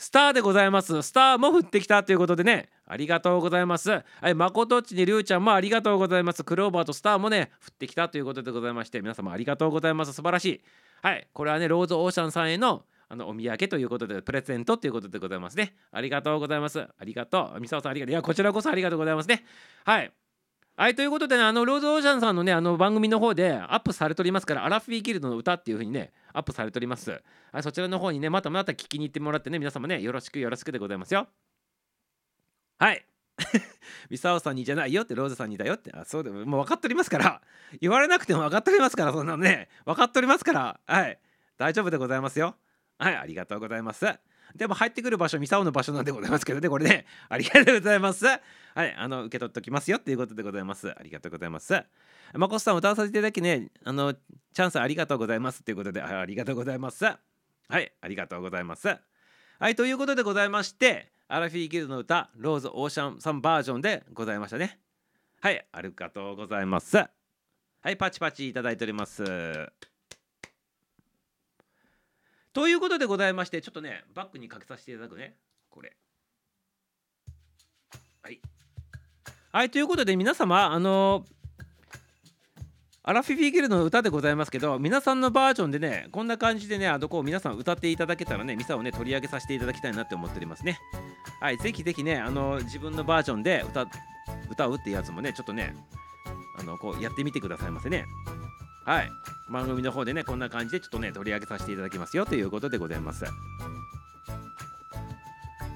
スターでございます。スターも降ってきたということでね、ありがとうございます。はい、まことっちにりゅうちゃんもありがとうございます。クローバーとスターもね、降ってきたということでございまして、皆様ありがとうございます。素晴らしい。はい、これはね、ローズオーシャンさんへのあのお土産ということで、プレゼントということでございますね。ありがとうございます。ありがとう。みさおさんありがとう。いや、こちらこそありがとうございますね。はい。はい、ということでね、あの、ローズオーシャンさんのね、あの番組の方でアップされておりますから、アラフィーギルドの歌っていう風にね、アップされております。はい、そちらの方にね、またまた聞きに行ってもらってね、皆様ね、よろしくよろしくでございますよ。はい。ミサオさんにじゃないよって、ローズさんにだよって、あ、そうでも、もう分かっておりますから、言われなくても分かっておりますから、そんなのね、分かっておりますから、はい、大丈夫でございますよ。はい、ありがとうございます。でも入ってくる場所、ミサオの場所なんでございますけどね、これね、ありがとうございます。はい、あの、受け取っておきますよっていうことでございます。ありがとうございます。まこさん、歌わさせていただきね、あの、チャンスありがとうございますっていうことで、あありがとうございます。はい、ありがとうございます。はい、ということでございまして、アラフィーギルドの歌、ローズ・オーシャンさんバージョンでございましたね。はい、ありがとうございます。はい、パチパチいただいております。ということでございまして、ちょっとね、バックにかけさせていただくね、これ。はい。はい、ということで皆様、あのアラフィフィギルの歌でございますけど皆さんのバージョンでねこんな感じでねあのこう皆さん歌っていただけたらねミサをね取り上げさせていただきたいなって思っておりますねはいぜひぜひねあの自分のバージョンで歌歌うってやつもねちょっとねあのこうやってみてくださいませねはい。番組の方でねこんな感じでちょっとね取り上げさせていただきますよということでございます。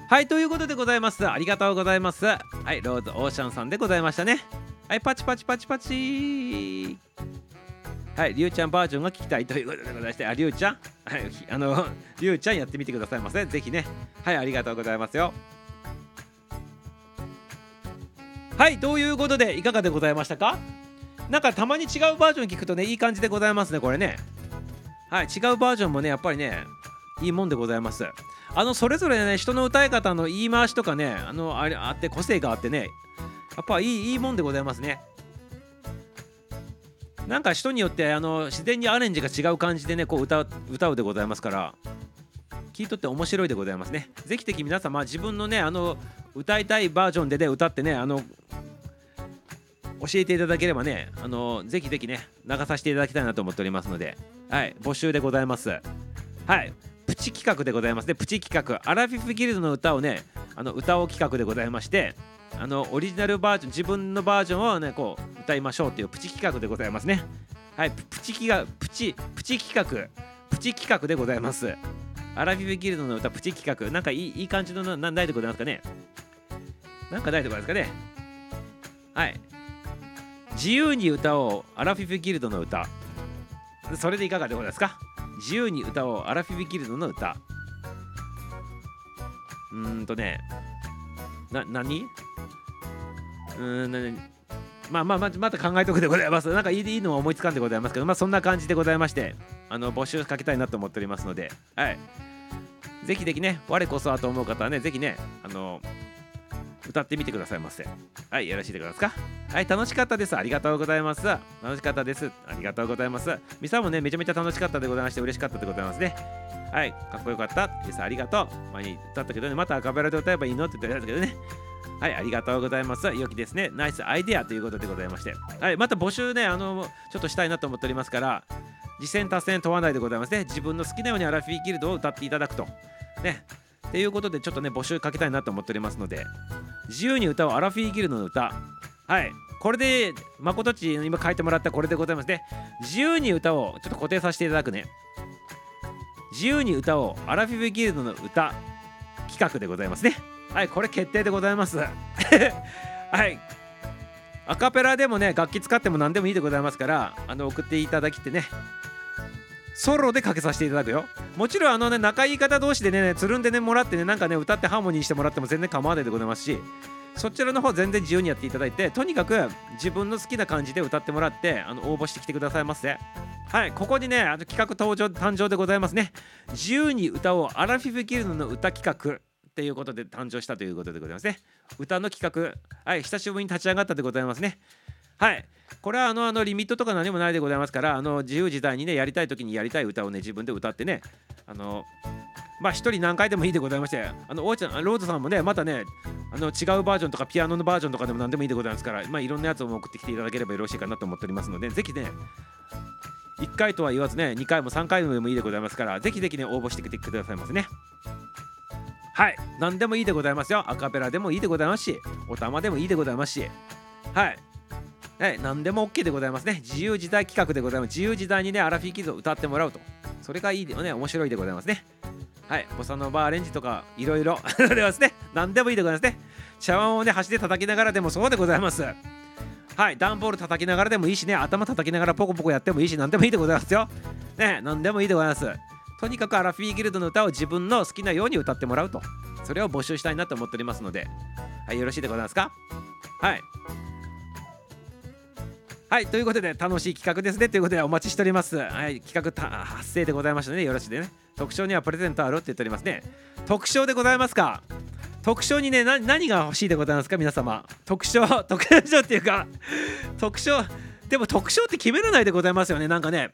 はいということでございます。ありがとうございます。はいローズオーシャンさんでございましたね。はいパチパチパチパチ。はいりゅうちゃんバージョンが聞きたいということでございまして。ありゅうちゃん？はいあのりゅうちゃんやってみてくださいませぜひね。はいありがとうございますよ。はいということでいかがでございましたか？なんかたまに違うバージョン聞くとねいい感じでございますねこれね。はい違うバージョンもねやっぱりねいいもんでございます。あのそれぞれね人の歌い方の言い回しとかねあのあれあって個性があってねやっぱいいいいもんでございますね。なんか人によってあの自然にアレンジが違う感じでねこう歌う歌うでございますから聞いとって面白いでございますね。ぜひぜひ皆様自分のねあの歌いたいバージョンでね歌ってねあの教えていただければねあのぜひぜひね流させていただきたいなと思っておりますのではい募集でございます。はいプチ企画でございます。ねプチ企画アラフィフギルドの歌をねあの歌おう企画でございましてあのオリジナルバージョン自分のバージョンをねこう歌いましょうっていうプチ企画でございますね。はいプチ企画プチプチ企画プチ企画でございます。アラフィフギルドの歌プチ企画。なんかいいいい感じのななないでございますかね。なんかないでございますかね。はい。自由に歌おうアラフィフギルドの歌。それでいかがでございますか？自由に歌おうアラフィフギルドの歌。うーんとねな何？うーんなまあまあままた考えとくでございます。なんかいいいいのは思いつかんでございますけどまあそんな感じでございましてあの募集かけたいなと思っておりますのではい。ぜひぜひね我こそはと思う方はねぜひねあの歌ってみてくださいませはいよろしいでございますかはい楽しかったですありがとうございます楽しかったですありがとうございますミサもねめちゃめちゃ楽しかったでございまして嬉しかったでございますねはいかっこよかったですありがとう前に歌ったけどねまたアカペラで歌えばいいのって言ってたけどねはい、ありがとうございます。良きですね。ナイスアイデアということでございまして。はい、また募集ね、あの、ちょっとしたいなと思っておりますから、次戦達戦問わないでございますね。自分の好きなようにアラフィーギルドを歌っていただくと。ね。っていうことで、ちょっとね、募集かけたいなと思っておりますので、自由に歌うアラフィーギルドの歌。はい。これで、誠っち今書いてもらったこれでございますね。自由に歌をちょっと固定させていただくね。自由に歌おうアラフィフギルドの歌企画でございますね。はい、これ決定でございます。はい。アカペラでもね、楽器使っても何でもいいでございますから、あの送っていただきってね、ソロでかけさせていただくよ。もちろん、あのね、仲いい方同士でね、つるんでね、もらってね、なんかね、歌ってハーモニーしてもらっても全然構わないでございますし、そちらの方全然自由にやっていただいて、とにかく自分の好きな感じで歌ってもらって、あの応募してきてくださいませ。はい、ここにね、あの企画登場誕生でございますね。自由に歌おうアラフィフギルドの歌企画。っていうことで誕生したということでございますね。歌の企画、はい、久しぶりに立ち上がったでございますね。はい。これはあのあのリミットとか何もないでございますから、あの自由自在にね、やりたい時にやりたい歌をね、自分で歌ってね、あの、まあ一人何回でもいいでございまして、あの、おちゃん、ローズさんもね、またね、あの違うバージョンとかピアノのバージョンとかでも何でもいいでございますから、まあいろんなやつを送ってきていただければよろしいかなと思っておりますので、ぜひね、1回とは言わずね、2回も3回でもいいでございますから、ぜひぜひね、応募してきてくださいませね。はい、何でもいいでございますよ。アカペラでもいいでございますし、お玉でもいいでございますし、はい。はい、何でも OK でございますね。自由自在企画でございます。自由自在にね、アラフィーキッズを歌ってもらうと。それがいいでね、面白いでございますね。はい、ボサノバアレンジとか、いろいろ、それはですね、何でもいいでございますね。茶碗をね、端で叩きながらでもそうでございます。はい、段ボール叩きながらでもいいしね、頭叩きながらポコポコやってもいいし、何でもいいでございますよ。ね、何でもいいでございます。とにかくアラフィーギルドの歌を自分の好きなように歌ってもらうと。それを募集したいなと思っておりますので、はい、よろしいでございますか？はい。はい、ということで楽しい企画ですねということでお待ちしております。はい、企画た発生でございましたね。よろしいでね。特賞にはプレゼントあるって言っておりますね。特賞でございますか？特賞にね、何が欲しいでございますか？皆様。特賞、特賞っていうか、特賞、でも特賞って決めらないでございますよね。なんかね、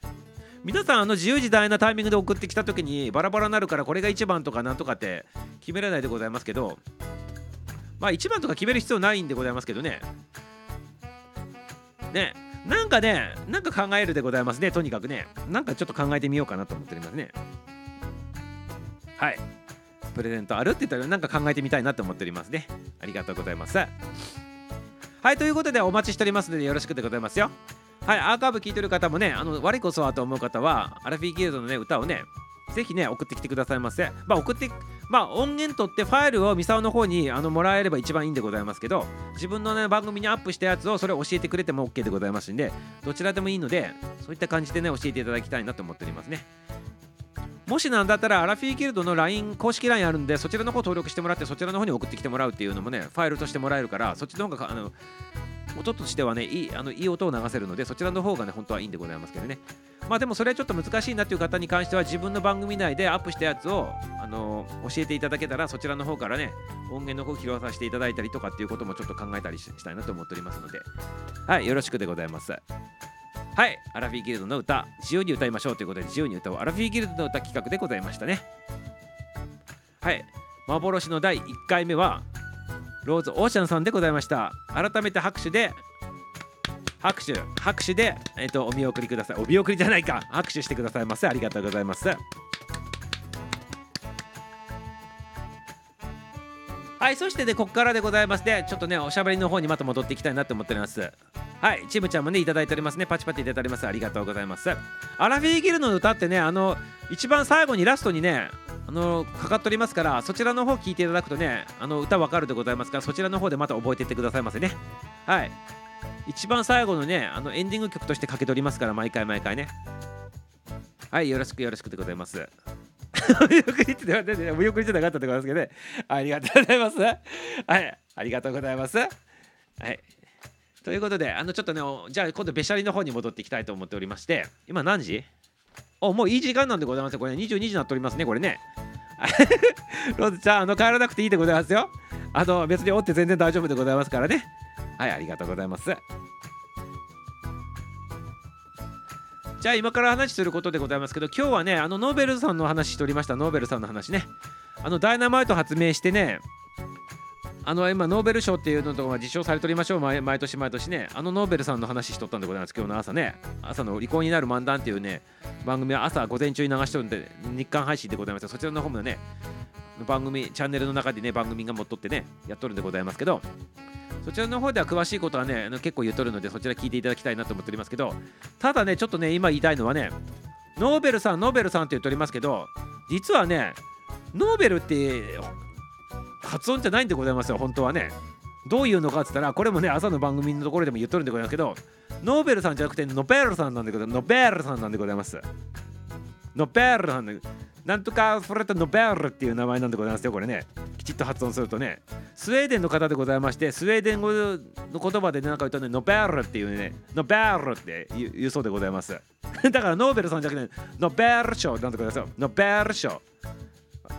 皆さんあの自由自在なタイミングで送ってきた時にバラバラになるからこれが1番とかなんとかって決められないでございますけどまあ1番とか決める必要ないんでございますけどねねなんかねなんか考えるでございますね。とにかくね。なんかちょっと考えてみようかなと思っておりますね。はい。プレゼントあるって言ったらなんか考えてみたいなと思っておりますね。ありがとうございます。はいということでお待ちしておりますのでよろしくでございますよ。はい、アーカイブ聞いてる方もね、あの我こそはと思う方は、アラフィーギルドのね、歌をね、ぜひね、送ってきてくださいませ。まあ、送って、まあ、音源取ってファイルをミサオの方にあのもらえれば一番いいんでございますけど、自分のね、番組にアップしたやつをそれを教えてくれても OK でございますんで、どちらでもいいので、そういった感じでね、教えていただきたいなと思っておりますね。もしなんだったら、アラフィーギルドの LINE、公式 LINE あるんで、そちらの方登録してもらって、そちらの方に送ってきてもらうっていうのもね、ファイルとしてもらえるから、そっちの方が、あの、音としてはねいいあのいい音を流せるのでそちらの方がね本当はいいんでございますけどね。まあでもそれはちょっと難しいなっていう方に関しては自分の番組内でアップしたやつをあの教えていただけたらそちらの方からね音源の方を拾わさせていただいたりとかっていうこともちょっと考えたりしたいなと思っておりますので。はいよろしくでございます。はいアラフィーギルドの歌自由に歌いましょうということで自由に歌おう。アラフィーギルドの歌企画でございましたね。はい幻の第1回目はローズオーシャンさんでございました。改めて拍手で拍手拍手で、えっとお見送りください。お見送りじゃないか。拍手してくださいませ。ありがとうございます。はいそしてねここからでございます。ねちょっとねおしゃべりの方にまた戻っていきたいなと思っております。はいチムちゃんもねいただいておりますね。パチパチいただいております。ありがとうございます。アラフィーギルの歌ってねあの一番最後にラストにねあのかかっておりますからそちらの方聞いていただくとねあの歌わかるでございますからそちらの方でまた覚えていってくださいませね。はい。一番最後のねあのエンディング曲としてかけておりますから毎回毎回ね。はいよろしくよろしくでございます。お 見送りって言われてお見送りじゃなかったってことですけどね。ありがとうございます。はいありがとうございます。はい。ということであのちょっとねじゃあ今度べしゃりの方に戻っていきたいと思っておりまして今何時？おもういい時間なんでございますよこれ、ね、22時になっておりますねこれね。ローズちゃんあの帰らなくていいでございますよ。あの別におって全然大丈夫でございますからね。はいありがとうございます。じゃあ今から話することでございますけど今日はねあのノーベルさんの話しておりました。ノーベルさんの話ね。あのダイナマイト発明してねあの今ノーベル賞っていうのとか受賞されておりましょう。毎年毎年ね。あのノーベルさんの話しとったんでございます。今日の朝ね朝の「離婚になる漫談」っていうね番組は朝午前中に流してるんで日刊配信でございます。そちらの方もね番組チャンネルの中でね番組が持っとってねやっとるんでございますけど。そちらの方では詳しいことはねあの結構言っとるのでそちら聞いていただきたいなと思っておりますけど。ただねちょっとね今言いたいのはねノーベルさんノーベルさんって言っておりますけど実はねノーベルって発音じゃないんでございますよ本当はね。どういうのかっつったらこれもね朝の番組のところでも言っとるんでございますけどノーベルさんじゃなくてノベルさんなんでございます。ノベルさんなんでございます。ノベルなんでなんとかフレット・ノベルっていう名前なんでございますよこれね。きちっと発音するとね。スウェーデンの方でございましてスウェーデン語の言葉でなんか言うとねノベルっていうね。ノベルって言う言うそうでございます。だからノーベルさんじゃなくてノベル賞なんでございますよ。ノベル賞。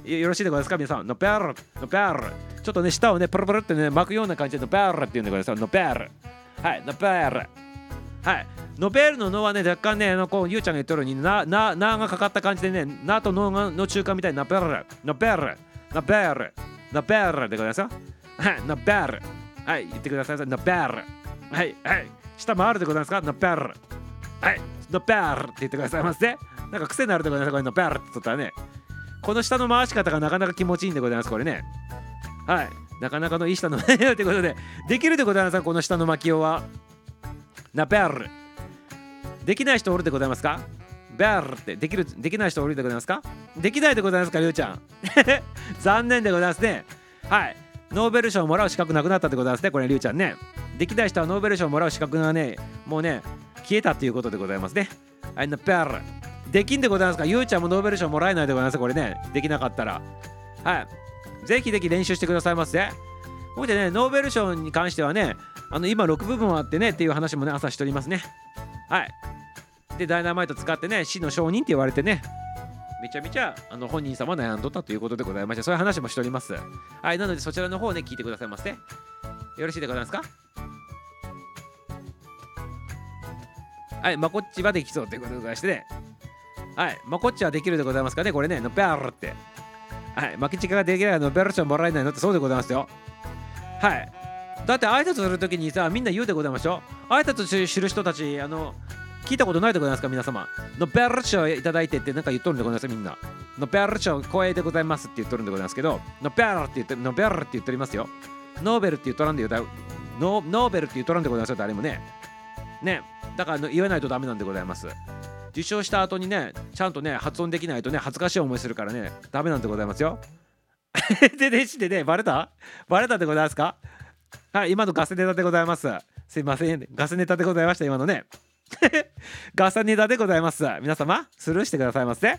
よろしいでございますか？皆さん。ノベル。ノベル。ちょっとね舌をねプルプルってね巻くような感じでノベルっていうんでございますよノベル。はいノベル。はい。ノベルの脳はね若干ねあのこうゆうちゃんが言っとるようにななながかかった感じでねなと脳がの中間みたいにノベル。ノベル。ノベル。ノベルでございますよ。はいノベル。はい言ってくださいノベル。はいはい。下回るでございますか？ノベル。はいノベルって言ってくださいませ。なんか癖になるでございますこれノベルって言ったらね。この下の回し方がなかなか気持ちいいんでございますこれね。はい。なかなかのいい下の ということでできるでございますかこの下の巻きようは。ナベルできない人おるでございますか？ベルって。できるできない人おるでございますか？できないでございますかりゅうちゃん？残念でございますね。はい。ノーベル賞をもらう資格なくなったでございますねこれりゅうちゃんね。できない人はノーベル賞をもらう資格がねもうね消えたっていうことでございますね。はい。ナベルできんでございますか？ゆうちゃんもノーベル賞もらえないでございます？これね。できなかったら。はい。ぜひぜひ練習してくださいませ。ほいでねノーベル賞に関してはねあの今6部分あってねっていう話もね朝しておりますね。はい。でダイナマイト使ってね死の証人って言われてねめちゃめちゃあの本人様悩んどったということでございましてそういう話もしております。はい。なのでそちらの方をね聞いてくださいませ。よろしいでございますか？はい。まこっちはできそうということでございましてね。はい。まあこっちはできるでございますかねこれね。のベルって。はい。負けちかができないのベル賞もらえないのってそうでございますよ。はい。だって挨拶するときにさみんな言うでございましょ？挨拶知る人たちあの聞いたことないでございますか？皆様。のベル賞いただいてってなんか言っとるんでございますみんな。のベル賞光栄でございますって言っとるんでございますけどのベルって言ってのベルって言っておりますよ。ノーベルって言っとらんでよだノノーベルって言っとらんでございますよ誰もね。ね。だから言わないとダメなんでございます。受賞した後にねちゃんとね発音できないとね恥ずかしい思いするからねダメなんでございますよ。ででしてねバレた？バレたでございますか？はい今のガセネタでございます。すいません。ガセネタでございました今のね。ガセネタでございます。皆様スルーしてくださいませ。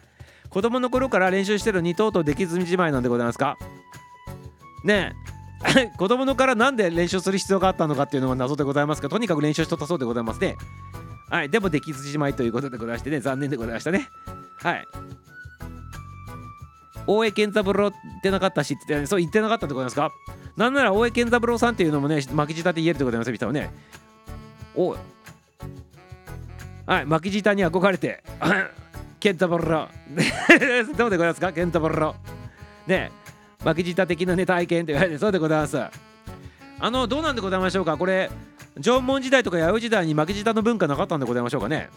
子供の頃から練習してるにとうとうできずじまいなんでございますか？ねえ。子供のからなんで練習する必要があったのかっていうのが謎でございますがとにかく練習しとったそうでございますね。はいでもできずじまいということでございましてね残念でございましたね。はい。大江健三郎ってなかったしってそう言ってなかったでございますか？なんなら大江健三郎さんっていうのもね巻き舌で言えるでございます人はね。おはい巻き舌に憧れて 健三郎。どうでございますか？健三郎。ね巻き舌的なね体験って言われてそうでございます。あのどうなんでございましょうか？これ縄文時代とか弥生時代に巻き舌の文化なかったんでございましょうかね？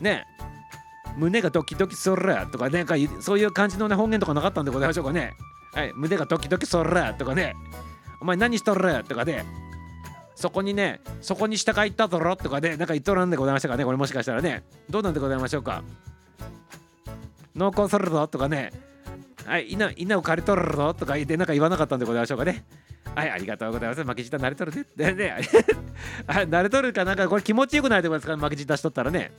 ね胸がドキドキそらとかね。なんかそういう感じのね方言とかなかったんでございましょうかね？はい。胸がドキドキそらとかね。お前何しとるとかね。そこにねそこに下が行ったぞろとかね。なんか言っとらんでございましたかね？これもしかしたらね。どうなんでございましょうか？濃厚するぞとかね。はい稲稲を刈り取るぞとか言ってなんか言わなかったんでございましょうかねはい、ありがとうございます。負け舌慣れとるで。でね、慣れとるかなんかこれ気持ちよくないでございますか負け舌しとったらね。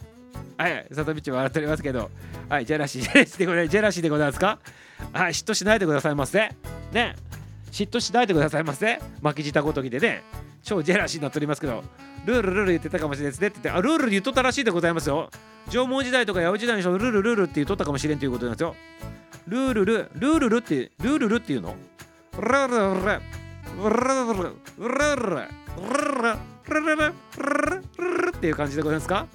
はい、里道笑っておりますけど、はい、ジェラシー、ジェラシーでございますジェラシーでございますか？はい、嫉妬しないでくださいませ。ね、嫉妬しないでくださいませ。負け舌ごときでね、超ジェラシーになっておりますけど、ルールルール言ってたかもしれないですねって言って、あ、ルール言っとったらしいでございますよ。縄文時代とか弥生時代の人、ルールルールって言っとったかもしれんということなんですよ。ルールル、ルールルって、ルールルっていうの？ルールルルールル。ルールル。ルールルっていう感じでございますか？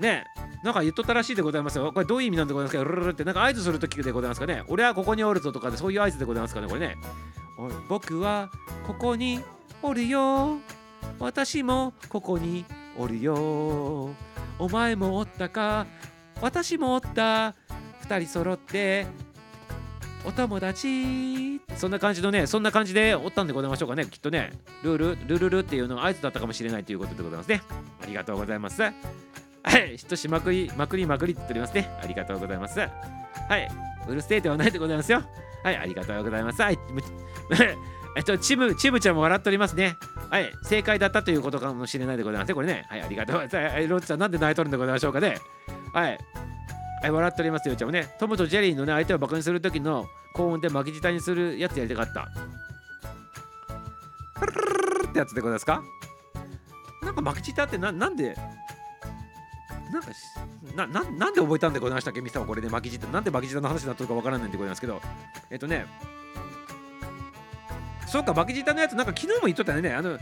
ねなんか言っとったらしいでございますよ。これどういう意味なんでございますか？ルルルってなんか合図するときでございますかね？俺はここにおるぞとかでそういう合図でございますかね？これね。僕はここにおるよ。私もここにおるよ。お前もおったか？私もおった。二人揃ってお友達。そんな感じのねそんな感じでおったんでございましょうかね。きっとねルールルルルっていうのが合図だったかもしれないということでございますね。ありがとうございます。はい。人しまくりまくりまくりって言っておりますね。ありがとうございます。はい。うるせえではないでございますよ。はい。ありがとうございます。はい。えっと、チム、チムちゃんも笑っておりますね。はい、正解だったということかもしれないでございますね。これね。はい、ありがとうございます。ロッチさん、なんで泣いとるんでございましょうかね。はい。笑っておりますよ、ちゃんもね。トムとジェリーのね、相手をバカにするときの高音で巻き舌にするやつやりたかった。ってやつでございますかなんか巻き舌ってななんでなんかなななんで覚えたんでございましたっけミサはこれで巻き舌なんで巻き舌の話になったのかわからないんでございますけどえっとねそうか巻き舌のやつなんか昨日も言っとったよねあの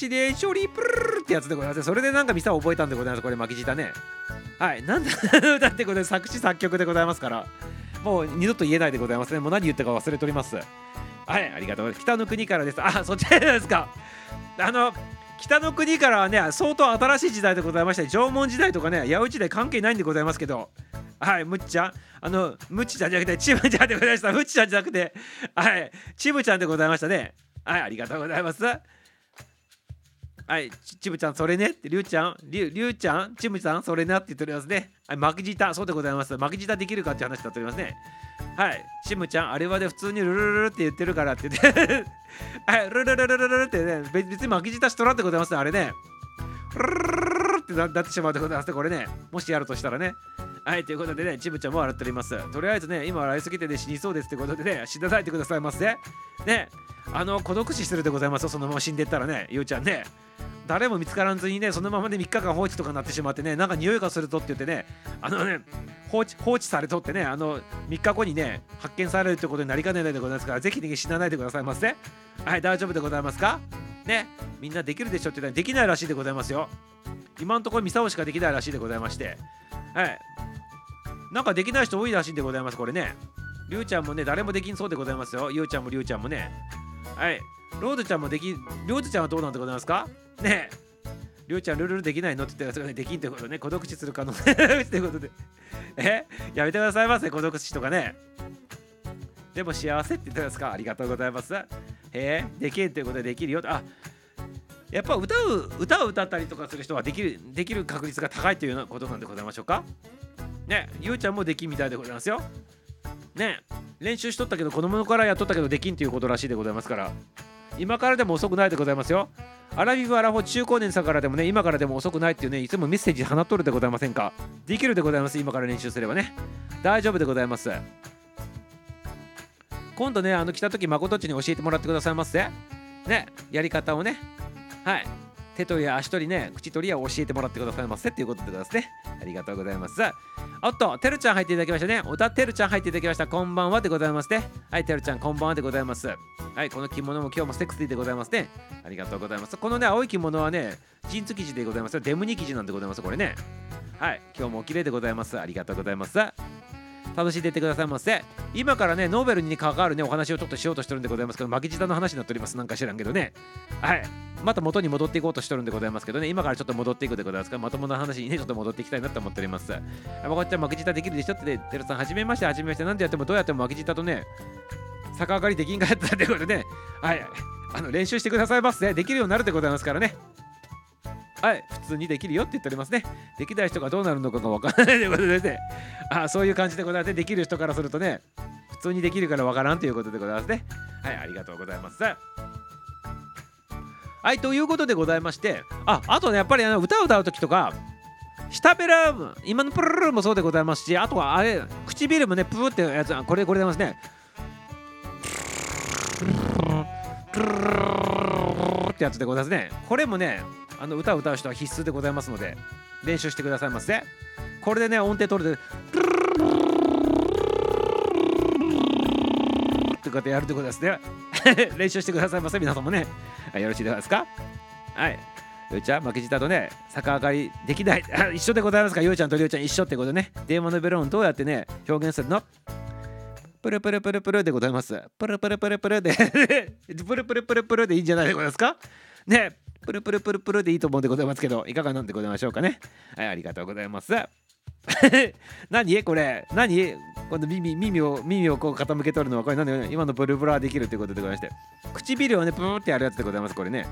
橋で処理プルルってやつでございますそれでなんかミサを覚えたんでございますこれ巻き舌ねはい。なんだ 歌ってことで作詞作曲でございますから。もう二度と言えないでございますね。もう何言ったか忘れております。はいありがとうございます。北の国からです。あそっちですか。あの北の国からはね相当新しい時代でございまして縄文時代とかね弥生時代関係ないんでございますけど。はいむっちゃん。あのむっちちゃんじゃなくてちむちゃんでございました。むっちゃんじゃなくて。はいちむちゃんでございましたね。はいありがとうございます。はいちぶちゃんそれねってりゅうちゃんりゅりゅうちゃんちむちゃんそれなって言っておりますね。はい巻き舌そうでございます。巻き舌できるかって話になっておりますね。はいちむちゃんあれはで普通にルルルルって言ってるからって言って。はいルルルルルルってね別に巻き舌しとらんでございますねあれね。ルルルルルってなってしまうでございますねこれね。もしやるとしたらね。はいということでねちぶちゃんも笑っております。とりあえずね今笑いすぎてね死にそうですってことでね死なないでくださいませ。ね。あの孤独死するでございますよそのまま死んでったらねゆうちゃんね。誰も見つからずにねそのままで3日間放置とかになってしまってねなんか匂いがするとって言ってねあのね放置放置されとってねあの3日後にね発見されるってことになりかねないでございますからぜひね死なないでくださいませはい大丈夫でございますか？ねみんなできるでしょって言ったらできないらしいでございますよ。今のところミサオしかできないらしいでございまして。はい。なんかできない人多いらしいんでございますこれね。りゅうちゃんもね誰もできんそうでございますよ。ゆうちゃんもりゅうちゃんもね。はい。ロードちゃんもでき、りょうちゃんはどうなんでございますか？ねえ。りょうちゃんルールできないのって言ったらそれできんってことね、孤独死する可能性ということで。え？やめてくださいませ、孤独死とかね。でも幸せって言ったんですかありがとうございます。へえ、できんということでできるよ。あやっぱ歌う歌を歌ったりとかする人はできるできる確率が高いというようなことなんでございましょうか？ねゆうちゃんもできんみたいでございますよね練習しとったけど子供のからやっとったけどできんということらしいでございますから今からでも遅くないでございますよ。アラビブ・アラフォ中高年さんからでもね、今からでも遅くないっていうね、いつもメッセージ放っとるでございませんかできるでございます、今から練習すればね。大丈夫でございます。今度ね、あの来た時、誠っちに教えてもらってくださいませ。ね、やり方をね。はい。手取りや足取りね、口取りや教えてもらってくださいませっていうことでございますね。ありがとうございます。おっと、てるちゃん入っていただきましたね。おたてるちゃん入っていただきました。こんばんはでございますね。はい、てるちゃん、こんばんはでございます。はい、この着物も今日もセクシーでございますね。ありがとうございます。このね、青い着物はね、ジーンズ生地でございます。デムニ生地なんでございます。これね。はい、今日もお綺麗でございます。ありがとうございます。楽しんでいってくださいませ。今からねノーベルに関わるねお話をちょっとしようとしてるんでございますけど巻き舌の話になっておりますなんか知らんけどね。はい。また元に戻っていこうとしてるんでございますけどね。今からちょっと戻っていくでございますからまともな話にねちょっと戻っていきたいなと思っております。あまこっちゃん巻き舌できるでしょっててるさんはじめましてはじめましてなんでやってもどうやっても巻き舌とね逆上がりできんかったってことでね。はい。あの練習してくださいますねできるようになるでございますからね。はい、普通にできるよって言っておりますね。できない人がどうなるのかがわからないということでね、あそういう感じでございますね。できる人からするとね、普通にできるからわからんということでございますね。はい、ありがとうございます。はい、ということでございまして、あ、あとね、やっぱりあの歌を歌うときとか、下ペラ、今のプルルルもそうでございますし、あとはあれ、唇もね、プーってやつ、これ、これでますね。プルルルルルってやつでございますね。これもね、あの歌を歌う人は必須でございますので練習してくださいませこれでね音程取れてってこうやってやるってことですね。練習してくださいませ皆さんもね、はい、よろしいですか？はい。ゆうちゃん負けじたとね逆上がりできない。一緒でございますか？ゆうちゃんとりゅうちゃん一緒ってことね。電話のベロンどうやってね表現するの。プルプルプルプルでございます。プルプルプルプルで。プルプルプルプルでいいんじゃないでございますか？ね。プルプルプルプルでいいと思うんでございますけどいかがなんでございましょうかね。はいありがとうございます。何？これ何？この耳耳を耳をこう傾けとるのはこれ何？今のブルブラはできるということでございまして。唇をねプーってやるやつでございますこれね。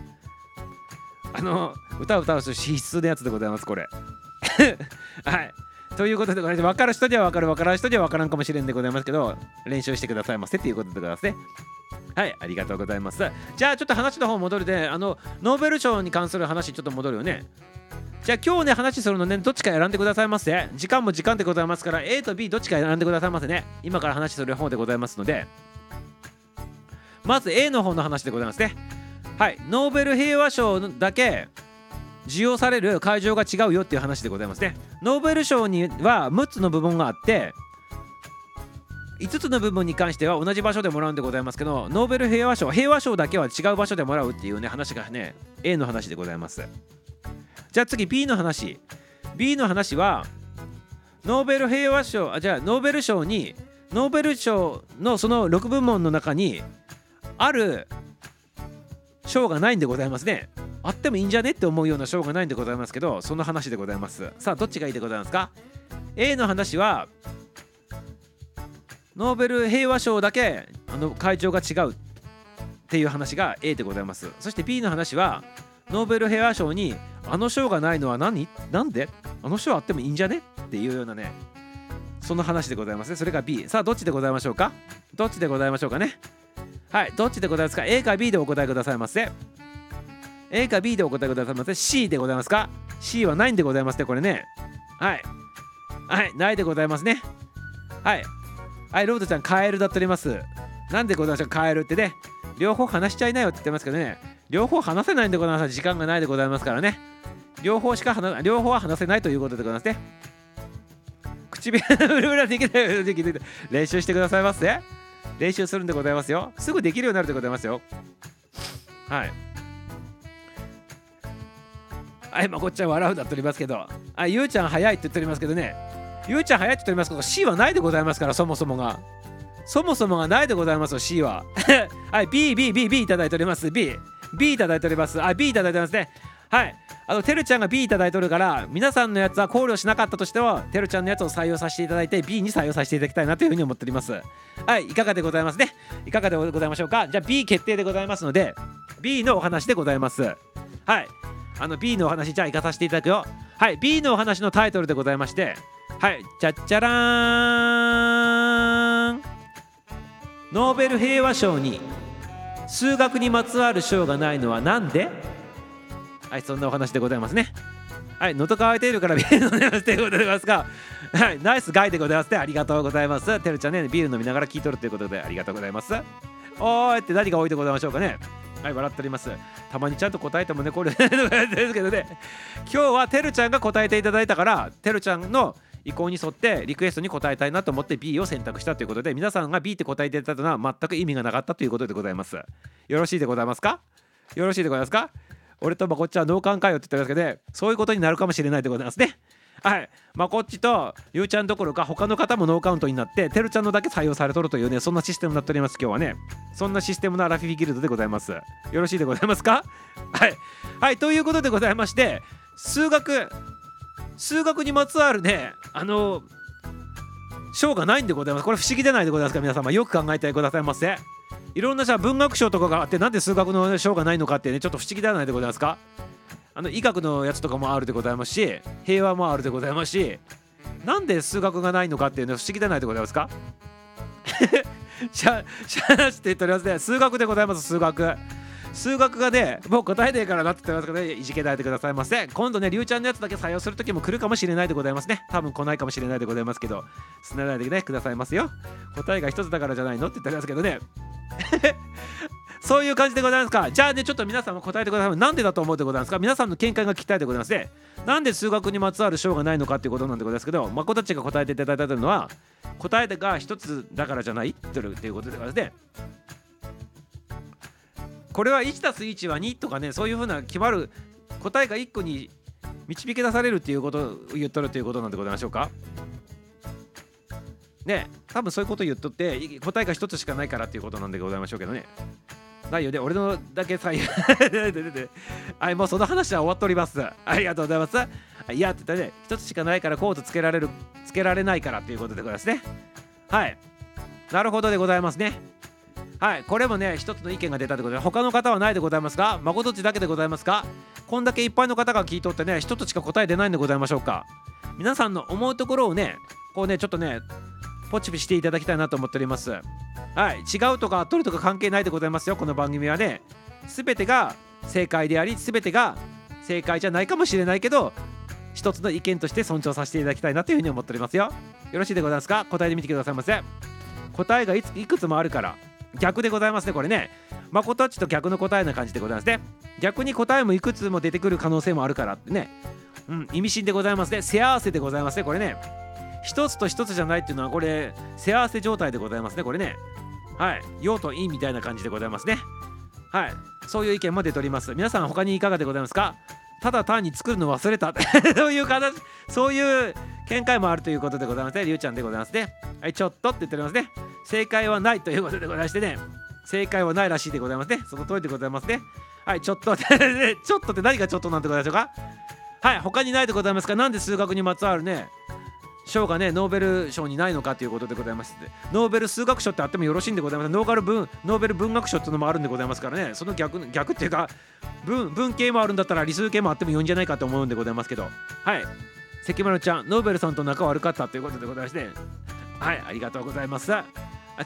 あの歌を歌う人必須のやつでございますこれ。はい。ということでございまして分かる人には分かる分からん人には分からんかもしれんでございますけど練習してくださいませっていうことでございますね。はい、ありがとうございます。じゃあちょっと話の方戻るで、あのノーベル賞に関する話ちょっと戻るよね。じゃあ今日ね話するのねどっちか選んでくださいませ。時間も時間でございますから A と B どっちか選んでくださいませね。今から話する方でございますので、まず A の方の話でございますね。はい、ノーベル平和賞だけ授与される会場が違うよっていう話でございますね。ノーベル賞には6つの部門があって。5つの部分に関しては同じ場所でもらうんでございますけどノーベル平和賞平和賞だけは違う場所でもらうっていうね話がね A の話でございます。じゃあ次 B の話。B の話はノーベル平和賞あじゃあノーベル賞にノーベル賞のその6部門の中にある賞がないんでございますね。あってもいいんじゃねって思うような賞がないんでございますけどその話でございます。さあどっちがいいでございますか？A の話はノーベル平和賞だけあの会場が違うっていう話が A でございます。そして B の話はノーベル平和賞にあの賞がないのは何？なんで？あの賞あってもいいんじゃね？っていうようなねその話でございますね。それが B さあどっちでございましょうか？どっちでございましょうかね？はいどっちでございますか？A か B でお答えくださいませ。A か B でお答えくださいませ。C でございますか？C はないんでございますねこれね。はい。はいないでございますね。はい。はい、ロードちゃん、カエルだっております。なんでございましょう、カエルってね。両方話しちゃいなよって言ってますけどね。両方話せないんでございます。時間がないでございますからね。両方しか話、両方は話せないということでございますね。唇ブルブルできないよできない練習してくださいませ。練習するんでございますよ。すぐできるようになるでございますよ。はい。はい、まこっちゃん笑うだっておりますけど、あ、ゆうちゃん早いって言っておりますけどね。ゆうちゃん早いって言っておりますけど C はないでございますからそもそもが。そもそもがないでございますよ C は。はい BBBB いただいております。B B いただいております。あ B いただいてますね。はい。あのてるちゃんが B いただいておるから皆さんのやつは考慮しなかったとしてはてるちゃんのやつを採用させていただいて B に採用させていただきたいなというふうに思っております。はいいかがでございますね？いかがでございましょうか？じゃあ B 決定でございますので B のお話でございます。はい。あの B のお話じゃあ行かさせていただくよ。はい B のお話のタイトルでございましてはい、じゃっちゃらーんノーベル平和賞に数学にまつわる賞がないのはなんで？はい、そんなお話でございますね。はい、喉乾いているからビール飲んでますということでございますが、はい、ナイスガイでございますね。ありがとうございます。てるちゃんね、ビール飲みながら聞いとるということでありがとうございます。おーいって何が多いでございましょうかね。はい、笑っております。たまにちゃんと答えてもね、これ ですけどね、今日はてるちゃんが答えていただいたから、てるちゃんの意向に沿ってリクエストに答えたいなと思って B を選択したということで皆さんが B って答えていただいたのは全く意味がなかったということでございます。よろしいでございますか？よろしいでございますか？俺とまこっちゃん同感かよって言ってますけどねそういうことになるかもしれないでございますね。はい。まあこっちとゆうちゃんどころか他の方もノーカウントになっててるちゃんのだけ採用されとるというねそんなシステムになっております今日はね。そんなシステムのアラフィフギルドでございます。よろしいでございますか？はい。はいということでございまして数学。数学にまつわるねあの賞がないんでございます。これ不思議でないでございますか皆様。よく考えてくださいませ。いろんなじゃあ文学賞とかがあってなんで数学の賞がないのかってねちょっと不思議ではないでございますか。あの医学のやつとかもあるでございますし平和もあるでございますしなんで数学がないのかっていうのは不思議ではないでございますか？しゃしゃなしって言っておりますね。数学でございます数学。数学がねもう答えねえからなって言ってますからね。いじけないでくださいませ今度ねりゅうちゃんのやつだけ採用する時も来るかもしれないでございますね。多分来ないかもしれないでございますけど。すねないでねくださいますよ。答えが一つだからじゃないのって言ってますけどね。そういう感じでございますか。じゃあねちょっと皆さんも答えてください。なんでだと思うでございますか。皆さんの見解が聞きたいでございますね。なんで数学にまつわる賞がないのかっていうことなんでございますけど。まこたちが答えていただいたのは答えが一つだからじゃない？っていうことでございますね。これは 1+1 は2とかねそういうふうな決まる答えが1個に導き出されるっていうことを言っとるということなんでございましょうか。ね多分そういうこと言っとって答えが1つしかないからっていうことなんでございましょうけどね。ないよね俺のだけさ はいもうその話は終わっております。ありがとうございます。いやって言ったね1つしかないからコートつけられるつけられないからっていうことでございますね。はい。なるほどでございますね。はいこれもね一つの意見が出たということで他の方はないでございますか誠っちだけでございますか？こんだけいっぱいの方が聞いとってね一つしか答え出ないんでございましょうか。皆さんの思うところをねこうねちょっとねポチピしていただきたいなと思っております。はい違うとか取るとか関係ないでございますよこの番組はね。全てが正解であり全てが正解じゃないかもしれないけど一つの意見として尊重させていただきたいなというふうに思っておりますよ。よろしいでございますか？答えてみてくださいませ。答えがいくつもあるから。逆でございますねこれね。まことっちと逆の答えな感じでございますね。逆に答えもいくつも出てくる可能性もあるからってね。うん意味深でございますね。背合わせでございますねこれね。一つと一つじゃないっていうのはこれ背合わせ状態でございますねこれね。はい。陽と陰みたいな感じでございますね。はい。そういう意見も出ております。皆さん他にいかがでございますか？ただ単に作るの忘れた。そういう形そういう見解もあるということでございますね。りゅうちゃんでございますね。はいちょっとって言っておりますね。正解はないということでございましてね。正解はないらしいでございますね。その通りでございますね。はいちょっと ちょっとって何がちょっとなんてございましょうか？はい他にないでございますか？なんで数学にまつわるね賞がねノーベル賞にないのかということでございまして。ノーベル数学賞ってあってもよろしいんでございます。ノーガル文ノーベル文学賞っていうのもあるんでございますからね。その逆逆っていうか文文系もあるんだったら理数系もあってもいいんじゃないかと思うんでございますけど。はい。関丸ちゃんノーベルさんと仲悪かったということでございまして。はいありがとうございます。あ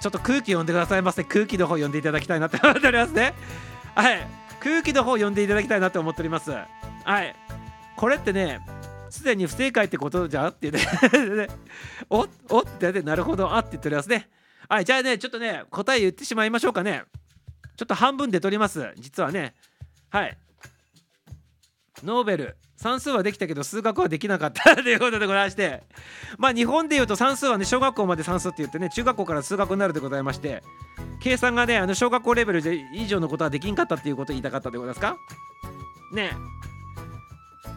ちょっと空気読んでくださいませ 空気の方読んでいただきたいなって思っておりますね。はい空気の方読んでいただきたいなと思っております。はいこれってねすでに不正解ってことじゃってね。おおってねなるほどあって言っておりますね。はいじゃあねちょっとね答え言ってしまいましょうかね。ちょっと半分で取ります実はね。はい。ノーベル。算数はできたけど数学はできなかった。ということでございまして。まあ日本でいうと算数はね小学校まで算数って言ってね中学校から数学になるでございまして計算がねあの小学校レベルで以上のことはできんかったっていうことを言いたかったでございますか？ね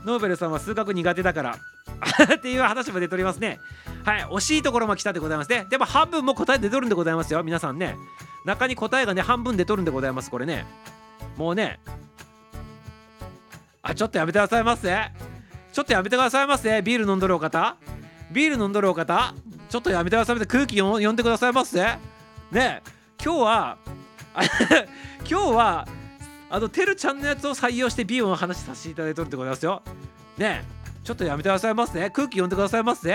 ノーベルさんは数学苦手だから。っていう話も出ておりますね。はい。惜しいところも来たでございますね。でも半分も答え出とるんでございますよ。皆さんね。中に答えがね半分出とるんでございます。これね。もうねあちょっとやめてくださいませ。ちょっとやめてくださいませ。ビール飲んどるお方。ビール飲んどるお方。ちょっとやめてくださいませ。空気読んでくださいませ。ね今日は 今日はあのてるちゃんのやつを採用してビールの話させていただいてるってことですよ。ねちょっとやめてくださいませ。空気読んでくださいませ。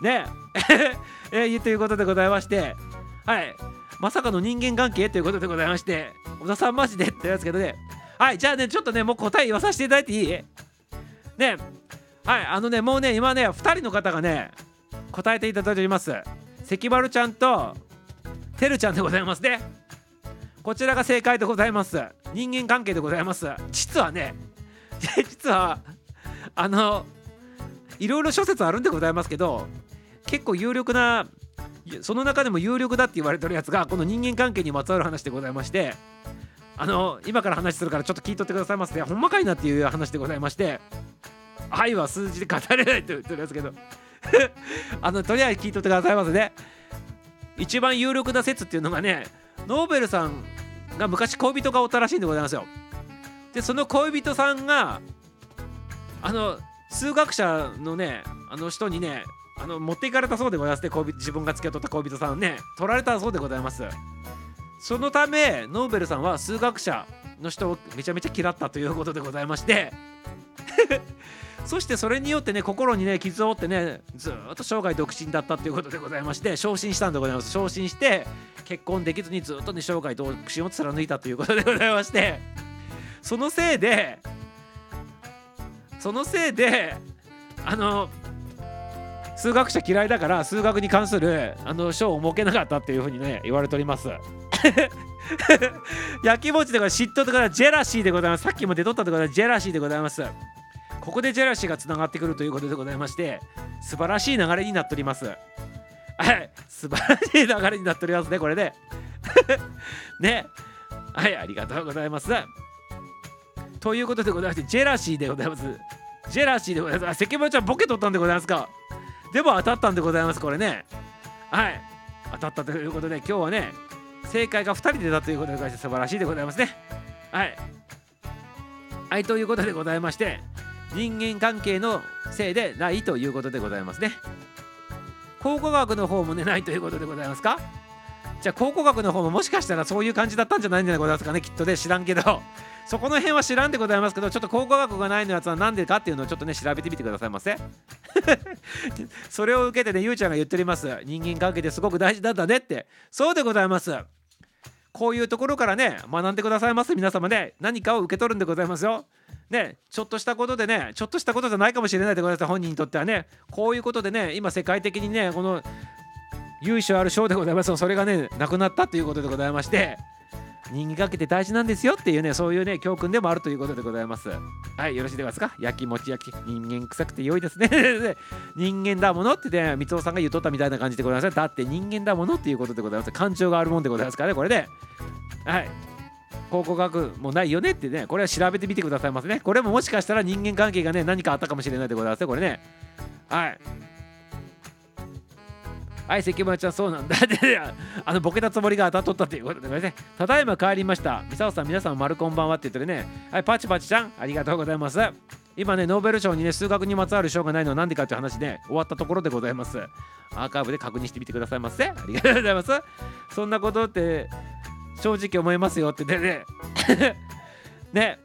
ねえ。えー、ということでございまして。はい。まさかの人間関係ということでございまして。小田さんマジでってやつけどね。はいじゃあねちょっとねもう答え言わさせていただいていい？ねはいあのねもうね今ね2人の方がね答えていただいております。関丸ちゃんとてるちゃんでございますね。こちらが正解でございます。人間関係でございます。実はね 実はあのいろいろ諸説あるんでございますけど結構有力なその中でも有力だって言われてるやつがこの人間関係にまつわる話でございましてあの今から話するからちょっと聞いとってくださいませ。ほんまかいなっていう話でございまして。愛は数字で語れないと言ってるんですけど。あのとりあえず聞いとってくださいませね。一番有力な説っていうのがねノーベルさんが昔恋人がおったらしいんでございますよ。でその恋人さんがあの数学者のねあの人にねあの持っていかれたそうでございますね。恋人自分が付き合っとった恋人さんをね。取られたそうでございます。そのためノーベルさんは数学者の人をめちゃめちゃ嫌ったということでございまして。そしてそれによってね心にね傷を負ってねずっと生涯独身だったということでございまして昇進したんでございます。昇進して結婚できずにずっとね生涯独身を貫いたということでございまして。そのせいでそのせいであの数学者嫌いだから数学に関するあの賞を設けなかったっていうふうにね言われております。焼きもちでございます。嫉妬とかジェラシーでございます。さっきも出とったところでジェラシーでございます。ここでジェラシーがつながってくるということでございまして素晴らしい流れになっております。はい。素晴らしい流れになっておりますねこれで ね。はいありがとうございます。ということでございましてジェラシーでございます。ジェラシーでございます。あ関村ちゃんボケ取ったんでございますか。でも当たったんでございますこれね。はい。当たったということで今日はね正解が2人出たということでございまして素晴らしいでございますね。はい。はいということでございまして人間関係のせいでないということでございますね。考古学の方もねないということでございますか？じゃあ考古学の方ももしかしたらそういう感じだったんじゃないんじゃないございますかねきっとね知らんけど。そこの辺は知らんでございますけどちょっと考古学がないのやつは何でかっていうのをちょっとね調べてみてくださいませ。それを受けてねゆうちゃんが言っております。人間関係ですごく大事なんだねって。そうでございます。こういうところからね学んでくださいます皆様ね。何かを受け取るんでございますよ。ねちょっとしたことでねちょっとしたことじゃないかもしれないでございます本人にとってはね。こういうことでね今世界的にねこの由緒ある賞でございますそれがねなくなったということでございまして。人間関係って大事なんですよっていうねそういうね教訓でもあるということでございます。はいよろしいですか？焼きもち焼き。人間臭くて良いですね。人間だものってね三尾さんが言っとったみたいな感じでございますだって人間だものっていうことでございます。感情があるもんでございますからねこれではい。考古学もないよねってねこれは調べてみてくださいますね。これももしかしたら人間関係がね何かあったかもしれないでございますねこれね。はい。はい、関村ちゃん、そうなんだ。で、あの、ボケたつもりが当たっとったということでね。ただいま帰りました。ミサオさん、皆さん、丸こんばんはって言ってるね。はい、パチパチちゃん、ありがとうございます。今ね、ノーベル賞にね、数学にまつわる賞がないのは何でかっていう話で、終わったところでございます。アーカイブで確認してみてくださいませ。ありがとうございます。そんなことって、正直思いますよって言ってね。ね。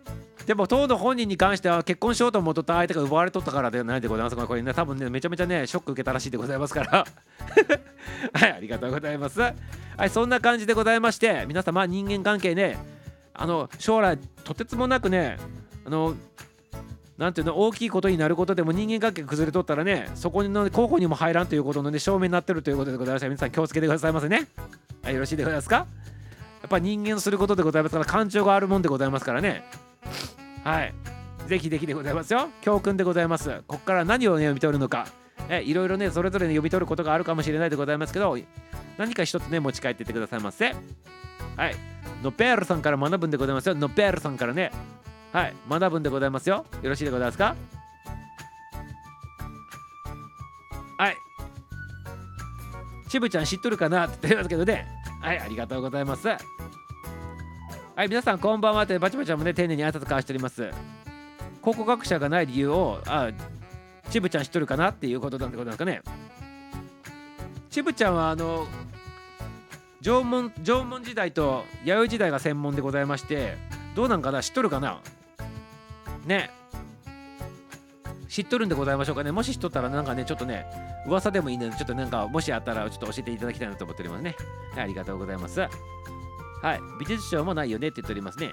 でも当の本人に関しては結婚しようと思っとった相手が奪われとったからではないでございますこれね多分ねめちゃめちゃねショック受けたらしいでございますから。はいありがとうございます。はいそんな感じでございまして皆様人間関係ねあの将来とてつもなくねあのなんていうの大きいことになることでも人間関係崩れとったらねそこの候補にも入らんということのね証明になってるということでございまして皆さん気をつけてくださいませね。はいよろしいでございますか？やっぱ人間することでございますから感情があるもんでございますからね。はい。ぜひぜひでございますよ。教訓でございます。ここから何を、ね、読み取るのか。えいろいろね、それぞれ、ね、読み取ることがあるかもしれないでございますけど、何か一つね、持ち帰っていってくださいませ。はい。ノペールさんから学ぶんでございますよ。ノペールさんからね。はい。学ぶんでございますよ。よろしいでございますか？はい。しぶちゃん知っとるかなって言ってますけどね。はい、ありがとうございます。はい、皆さんこんばんはってバチバチもね丁寧に挨拶交わしております。考古学者がない理由を、あ、ちぶちゃん知っとるかなっていうことなんでございますかね。ちぶちゃんはあの縄文縄文時代と弥生時代が専門でございまして、どうなんかな？知っとるかな？ね。知っとるんでございましょうかね。もし知っとったらなんかね、ちょっとね、噂でもいいので、ちょっとなんかもしあったらちょっと教えていただきたいなと思っておりますね。ありがとうございます。はい、美術賞もないよねって言っておりますね。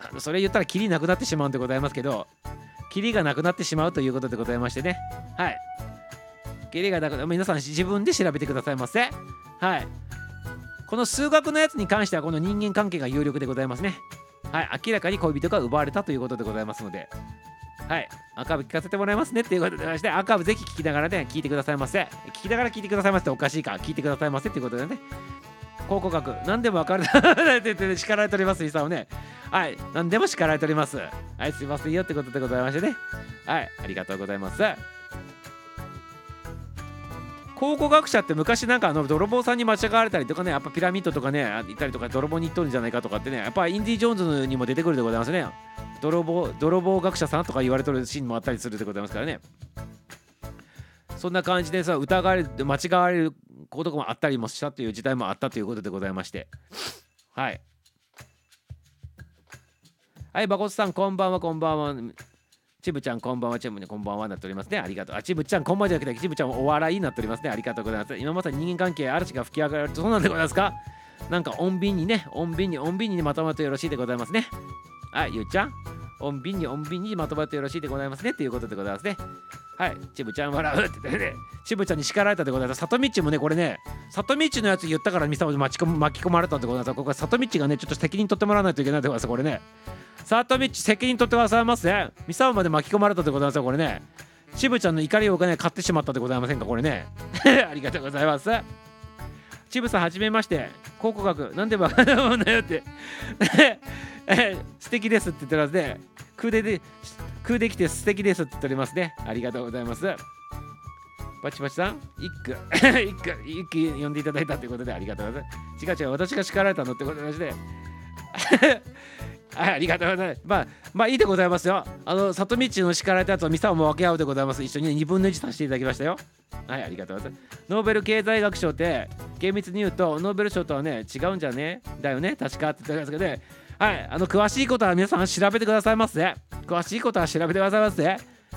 あのそれ言ったらキリなくなってしまうんでございますけど、キリがなくなってしまうということでございましてね。はい。キリがなくな皆さん自分で調べてくださいませ。はい。この数学のやつに関してはこの人間関係が有力でございますね。はい。明らかに恋人が奪われたということでございますので。はい。赤部聞かせてもらいますねっていうことでまして、赤部ぜひ聞きながらね、聞いてくださいませ。聞きながら聞いてくださいませっておかしいか、聞いてくださいませっていうことでね。考古学何でも分かる。って言って叱られておりますイさんをね。はい何でも叱られております。はいすいませんよってことでございましてね。はいありがとうございます。考古学者って昔なんかあの泥棒さんに間違われたりとかねやっぱピラミッドとかね行ったりとか泥棒に行っとるんじゃないかとかってねやっぱインディ・ジョーンズにも出てくるでございますね。泥棒泥棒学者さんとか言われとるシーンもあったりするでございますからね。そんな感じでさ疑われ間違われることもあったりもしたという時代もあったということでございまして。はい。はいバコスさんこんばんはこんばんは。ちぶちゃんこんばんはチェムにこんばんはなっておりますね。ありがとう。あちぶちゃんこんばんはじゃなくてちぶちゃんお笑いになっておりますね。ありがとうございます。今まさに人間関係嵐が吹き上がるそうなんでございますか？なんか穏便にね穏便に穏便にまとまるとよろしいでございますね。はいゆうちゃん。穏便に穏便にまとまるとよろしいでございますねということでございますねはい、ちぶちゃん笑うって言ってね、ちぶちゃんに叱られたでございます。里道もね、これね、里道のやつ言ったからミサオ巻き込巻き込まれたでございます。ここは里道がね、ちょっと責任取ってもらわないといけないでございます、これね。里道責任取ってくださいますね。ミサオまで巻き込まれたでございます、これね。ちぶちゃんの怒りをね、買ってしまったでございませんか、これね。ありがとうございます。ちぶさん、はじめまして。考古学、なんでバカなもんだよって。え素敵ですって言ってますね。空でで空できて素敵ですって言っておりますね。ありがとうございます。パチパチさん、一句、一句、一句読んでいただいたということでありがとうございます。違う違う、私が叱られたのってことでして。はい、ありがとうございます。まあ、まあいいでございますよ。あの、里道の叱られたやつをミサオも分け合うでございます。一緒に2分の1させていただきましたよ。はい、ありがとうございます。ノーベル経済学賞って、厳密に言うと、ノーベル賞とはね、違うんじゃね？だよね、確かって言ってますけどね。はい、あの、詳しいことは皆さん調べてくださいませ。詳しいことは調べてくださいませ。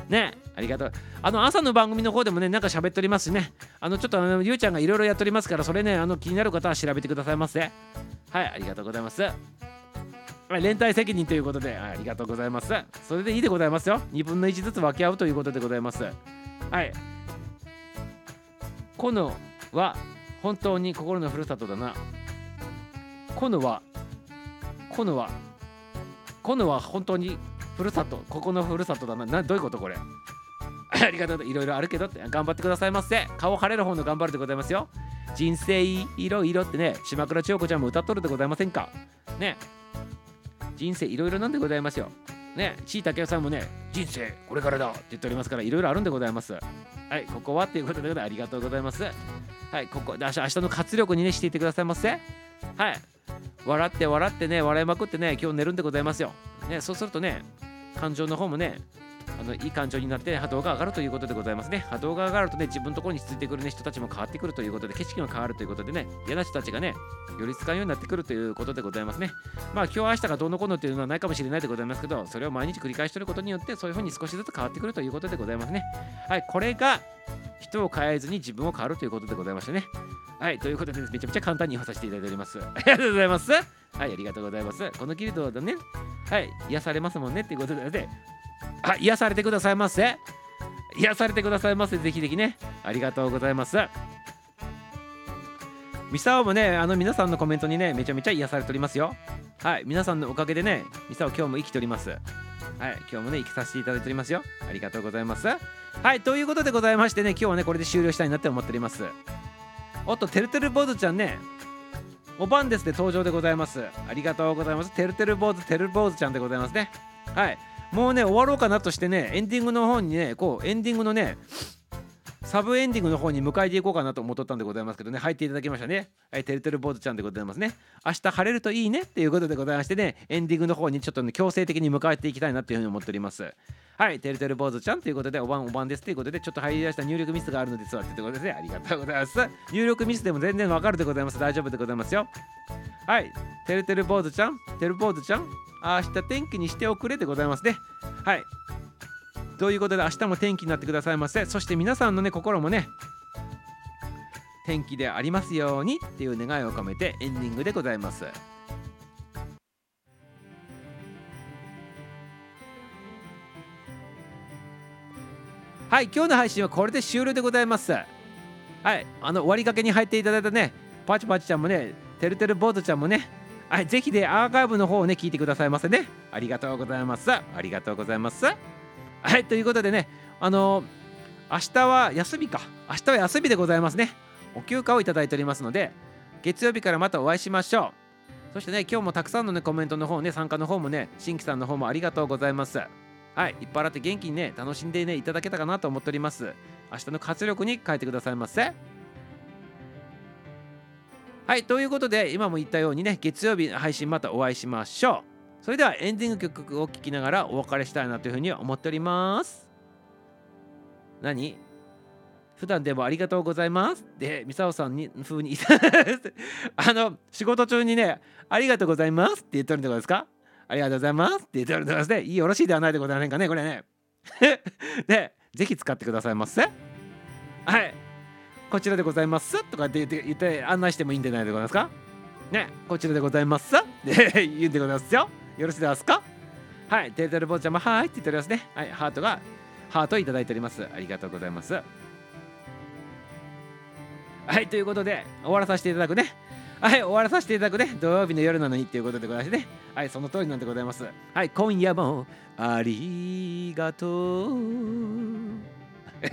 ね、ありがとう。あの、朝の番組の方でもね、なんか喋っておりますしね。あの、ちょっとあの、ゆうちゃんがいろいろやっておりますから、それね、あの、気になる方は調べてくださいませ。はい、ありがとうございます。連帯責任ということで、ありがとうございます。それでいいでございますよ。2分の1ずつ分け合うということでございます。はい。このは本当に心のふるさとだな。このは、このは、このは本当にふるさと、ここのふるさとだな。などういうことこれ？ありがとう。いろいろあるけどって、頑張ってくださいませ。顔晴れる方の頑張るでございますよ。人生いろいろってね、島倉千代子ちゃんも歌っとるでございませんか？ね。人生いろいろなんでございますよ。ね、ちいたけさんもね、人生これからだって言っておりますから、いろいろあるんでございます。はい、ここはっていうことでありがとうございます。はい、ここで明日明日の活力にね、していてくださいませ。はい、笑って笑ってね、笑いまくってね、今日寝るんでございますよ。ね、そうするとね、感情の方もね、あのいい感情になって波動が上がるということでございますね。波動が上がるとね、自分のところについてくる、ね、人たちも変わってくるということで、景色も変わるということでね、嫌な人たちがね、寄りつかんようになってくるということでございますね。まあ今日明日がどうのこうのっていうのはないかもしれないでございますけど、それを毎日繰り返してることによって、そういうふうに少しずつ変わってくるということでございますね。はい、これが人を変えずに自分を変わるということでございましたね。はい、ということで、めちゃめちゃ簡単に言わさせていただいております。ありがとうございます。はい、ありがとうございます。このギルドでね、はい、癒されますもんねっていうことで、あ、癒されてくださいませ。癒されてくださいませ。ぜひぜひね。ありがとうございます。ミサオもね、あの皆さんのコメントにね、めちゃめちゃ癒されておりますよ。はい、皆さんのおかげでね、ミサオ今日も生きております。はい、今日もね、生きさせていただいておりますよ。ありがとうございます。はい、ということでございましてね、今日はね、これで終了したいなって思っております。おっと、てるてる坊主ちゃんね、おばんですで登場でございます。ありがとうございます。てるてる坊主、てる坊主ちゃんでございますね。はい。もうね、終わろうかなとしてね、エンディングの方にね、こう、エンディングのね、サブエンディングの方に迎えていこうかなと思っとったんでございますけどね、入っていただきましたね。はい、てるてる坊主ちゃんでございますね。明日晴れるといいねっていうことでございましてね、エンディングの方にちょっとね、強制的に迎えていきたいなっていうふうに思っております。はい、てるてる坊主ちゃんということで、おばんおばんですということで、ちょっと入り出した入力ミスがあるのですわってことで、ありがとうございます。入力ミスでも全然わかるでございます。大丈夫でございますよ。はい、てるてる坊主ちゃん、てる坊主ちゃん、明日天気にしておくれでございますね。はい。ということで、明日も天気になってくださいませ。そして皆さんのね、心もね、天気でありますようにっていう願いを込めてエンディングでございます。はい、今日の配信はこれで終了でございます。はい、あの終わりかけに入っていただいたね、パチパチちゃんもね、てるてる坊主ちゃんもね、はい、ぜひでアーカイブの方をね、聞いてくださいませね。ありがとうございます。ありがとうございます。はい、ということでね、あのー、明日は休みか。明日は休みでございますね。お休暇をいただいておりますので、月曜日からまたお会いしましょう。そしてね今日もたくさんのねコメントの方ね参加の方もね新規さんの方もありがとうございますはいいっぱいあって元気にね楽しんでねいただけたかなと思っております明日の活力に変えてくださいませはいということで今も言ったようにね月曜日配信またお会いしましょうそれではエンディング曲を聴きながらお別れしたいなというふうに思っております。何？普段でもありがとうございます。でミサオさんに風に あの仕事中にねありがとうございます。って言ってるんでございますか？ありがとうございます。って言ってるんでございます。ねいいよろしいではないでございませんかねこれね。でぜひ使ってくださいませ。はい。こちらでございます。とかって言って言って案内してもいいんじゃないでございますか？ねこちらでございます。って 言うんでございますよ。よろしいですか？はいテータルボーちゃんもはいって言っておりますね。はいハートがハートいただいております。ありがとうございます。はいということで終わらさせていただくね。はい終わらさせていただくね。土曜日の夜なのにっていうことでございましてね。はいその通りなんでございます。はい今夜もありがとう。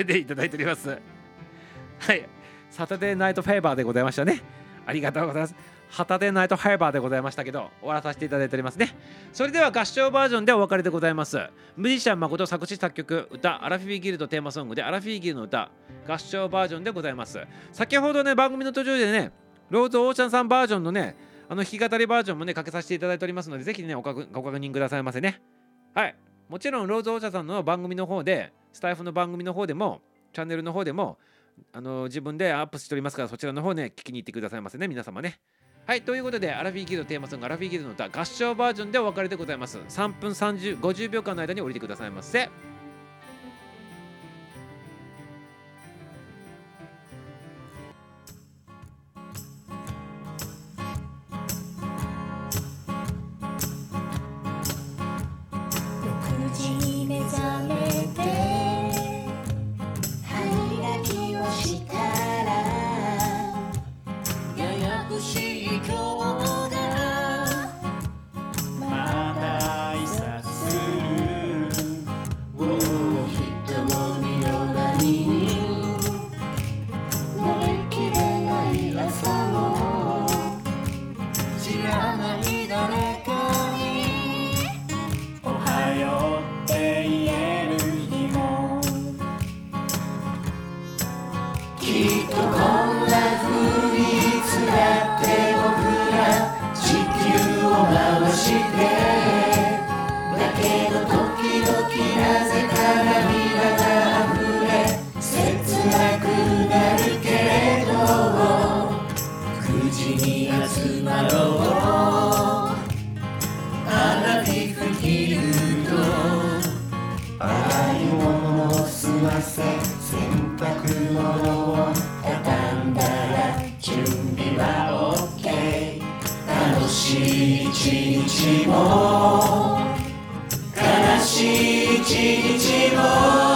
でいただいております。はいサタデーナイトフェーバーでございましたね。ありがとうございます。ハタデーナイトフェーバーでございましたけど終わらさせていただいておりますね。それでは合唱バージョンでお別れでございます。ミュージシャン誠作詞作曲歌アラフィビギルドテーマソングでアラフィビギルドの歌合唱バージョンでございます。先ほどね番組の途中でねローズ・オーシャンさんバージョンのねあの弾き語りバージョンもねかけさせていただいておりますのでぜひねご確ご確認くださいませね。はい。もちろんローズ・オーシャンさんの番組の方でスタイフの番組の方でもチャンネルの方でもあの自分でアップしておりますからそちらの方ね聞きに行ってくださいませね皆様ね。はいということでアラフィーギルドテーマソングアラフィーギルドの歌合唱バージョンでお別れでございます。3分30 50秒間の間に降りてくださいませ。を畳んだら準備は OK 楽しい一日も。悲しい一日も。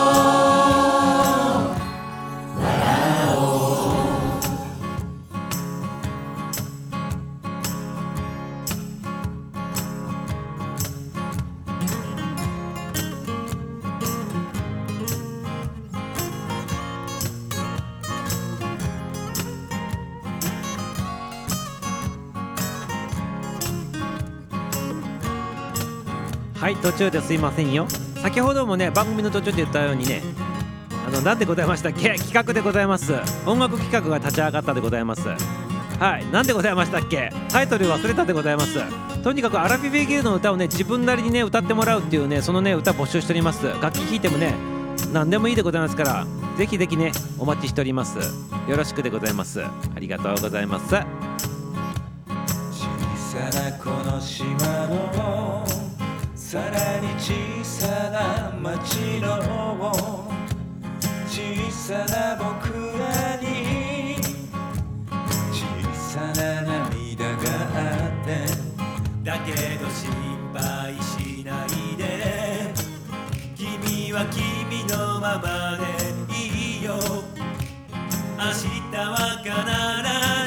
中ですいませんよ。先ほどもね番組の途中で言ったようにねあの何でございましたっけ？企画でございます。音楽企画が立ち上がったでございます。はい。何でございましたっけ？タイトル忘れたでございます。とにかくアラフィビギルの歌をね自分なりにね歌ってもらうっていうねそのね歌募集しております。楽器弾いてもね何でもいいでございますからぜひぜひねお待ちしております。よろしくでございます。ありがとうございます。小さなこの島のさら小さな町の小さな僕らに小さな涙があってだけど心配しないで君は君のままでいいよ明日は必ず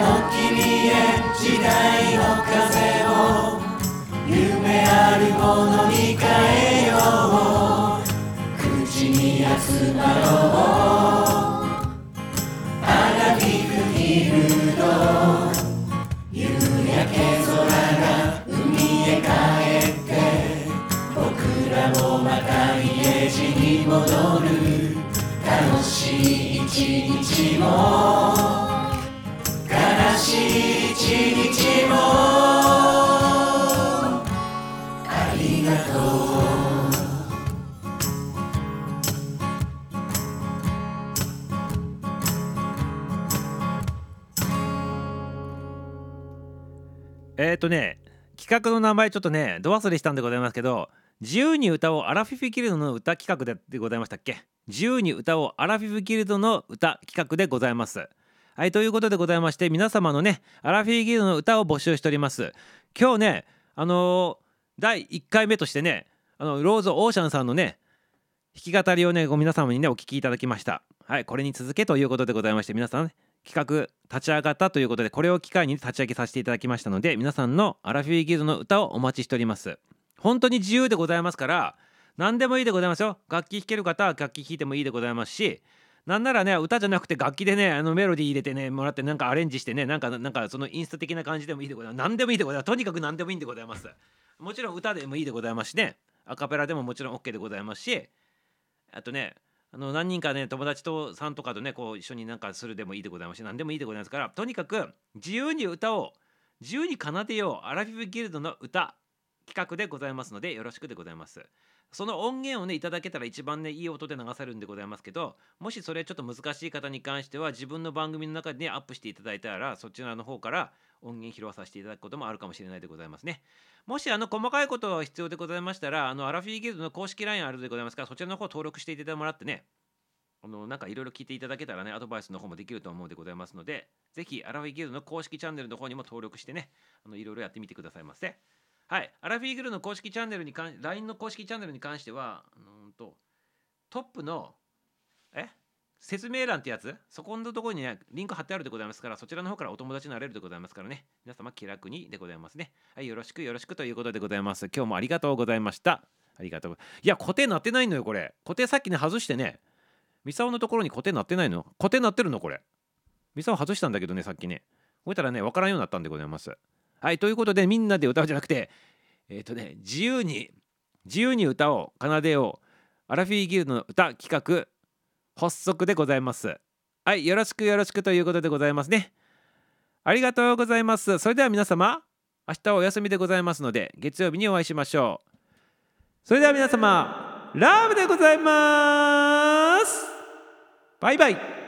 の君へ時代の風を夢あるものに変えよ。う口に集まろうアラビフヒルド夕焼け空が海へ帰って僕らもまた家路に戻る楽しい一日をしい一日もありがとうえっ、ー、とね企画の名前ちょっとねど忘れしたんでございますけど自由に歌おうアラフィフギルドの歌企画ででございましたっけ？自由に歌おうアラフィフギルドの歌企画でございます。はいということでございまして皆様のねアラフィフギルドの歌を募集しております。今日ねあのー第1回目としてねあのローズ・オーシャンさんのね弾き語りをねご皆様にねお聞きいただきました。はいこれに続けということでございまして皆さん、ね、企画立ち上がったということでこれを機会に立ち上げさせていただきましたので皆さんのアラフィフギルドの歌をお待ちしております。本当に自由でございますから何でもいいでございますよ。楽器弾ける方は楽器弾いてもいいでございますしなんならね歌じゃなくて楽器でねあのメロディー入れてねもらってなんかアレンジしてねなんかなんかそのインスタ的な感じでもいいでございます。何でもいいでございます。とにかく何でもいいんでございます。もちろん歌でもいいでございますしねアカペラでももちろん OK でございますしあとねあの何人かね友達とさんとかとねこう一緒になんかするでもいいでございますし何でもいいでございますからとにかく自由に歌を自由に奏でよう。アラフィフギルドの歌企画でございますのでよろしくでございます。その音源をねいただけたら一番ねいい音で流せるんでございますけどもしそれちょっと難しい方に関しては自分の番組の中でねアップしていただいたらそちらの方から音源拾わさせていただくこともあるかもしれないでございますね。もしあの細かいことが必要でございましたらあのアラフィーギルドの公式 LINE あるでございますからそちらの方登録していただいてもらってねあのなんかいろいろ聞いていただけたらねアドバイスの方もできると思うでございますのでぜひアラフィーギルドの公式チャンネルの方にも登録してねいろいろやってみてくださいませ。はい。アラフィーギルの公式チャンネルに関 LINE の公式チャンネルに関してはあのーんとトップのえ？説明欄ってやつ？そこのところにねリンク貼ってあるでございますからそちらの方からお友達になれるでございますからね。皆様気楽にでございますね。はいよろしくよろしくということでございます。今日もありがとうございました。ありがとう。いや固定なってないのよこれ。固定さっきね外してね。ミサオのところに固定なってないの？固定なってるのこれ。ミサオ外したんだけどねさっきね。こうやったらねわからんようになったんでございます。はいということでみんなで歌うじゃなくてえっ、とね自由に自由に歌を奏でようアラフィーギルドの歌企画発足でございます。はいよろしくよろしくということでございますね。ありがとうございます。それでは皆様明日はお休みでございますので月曜日にお会いしましょう。それでは皆様ラブでございます。バイバイ。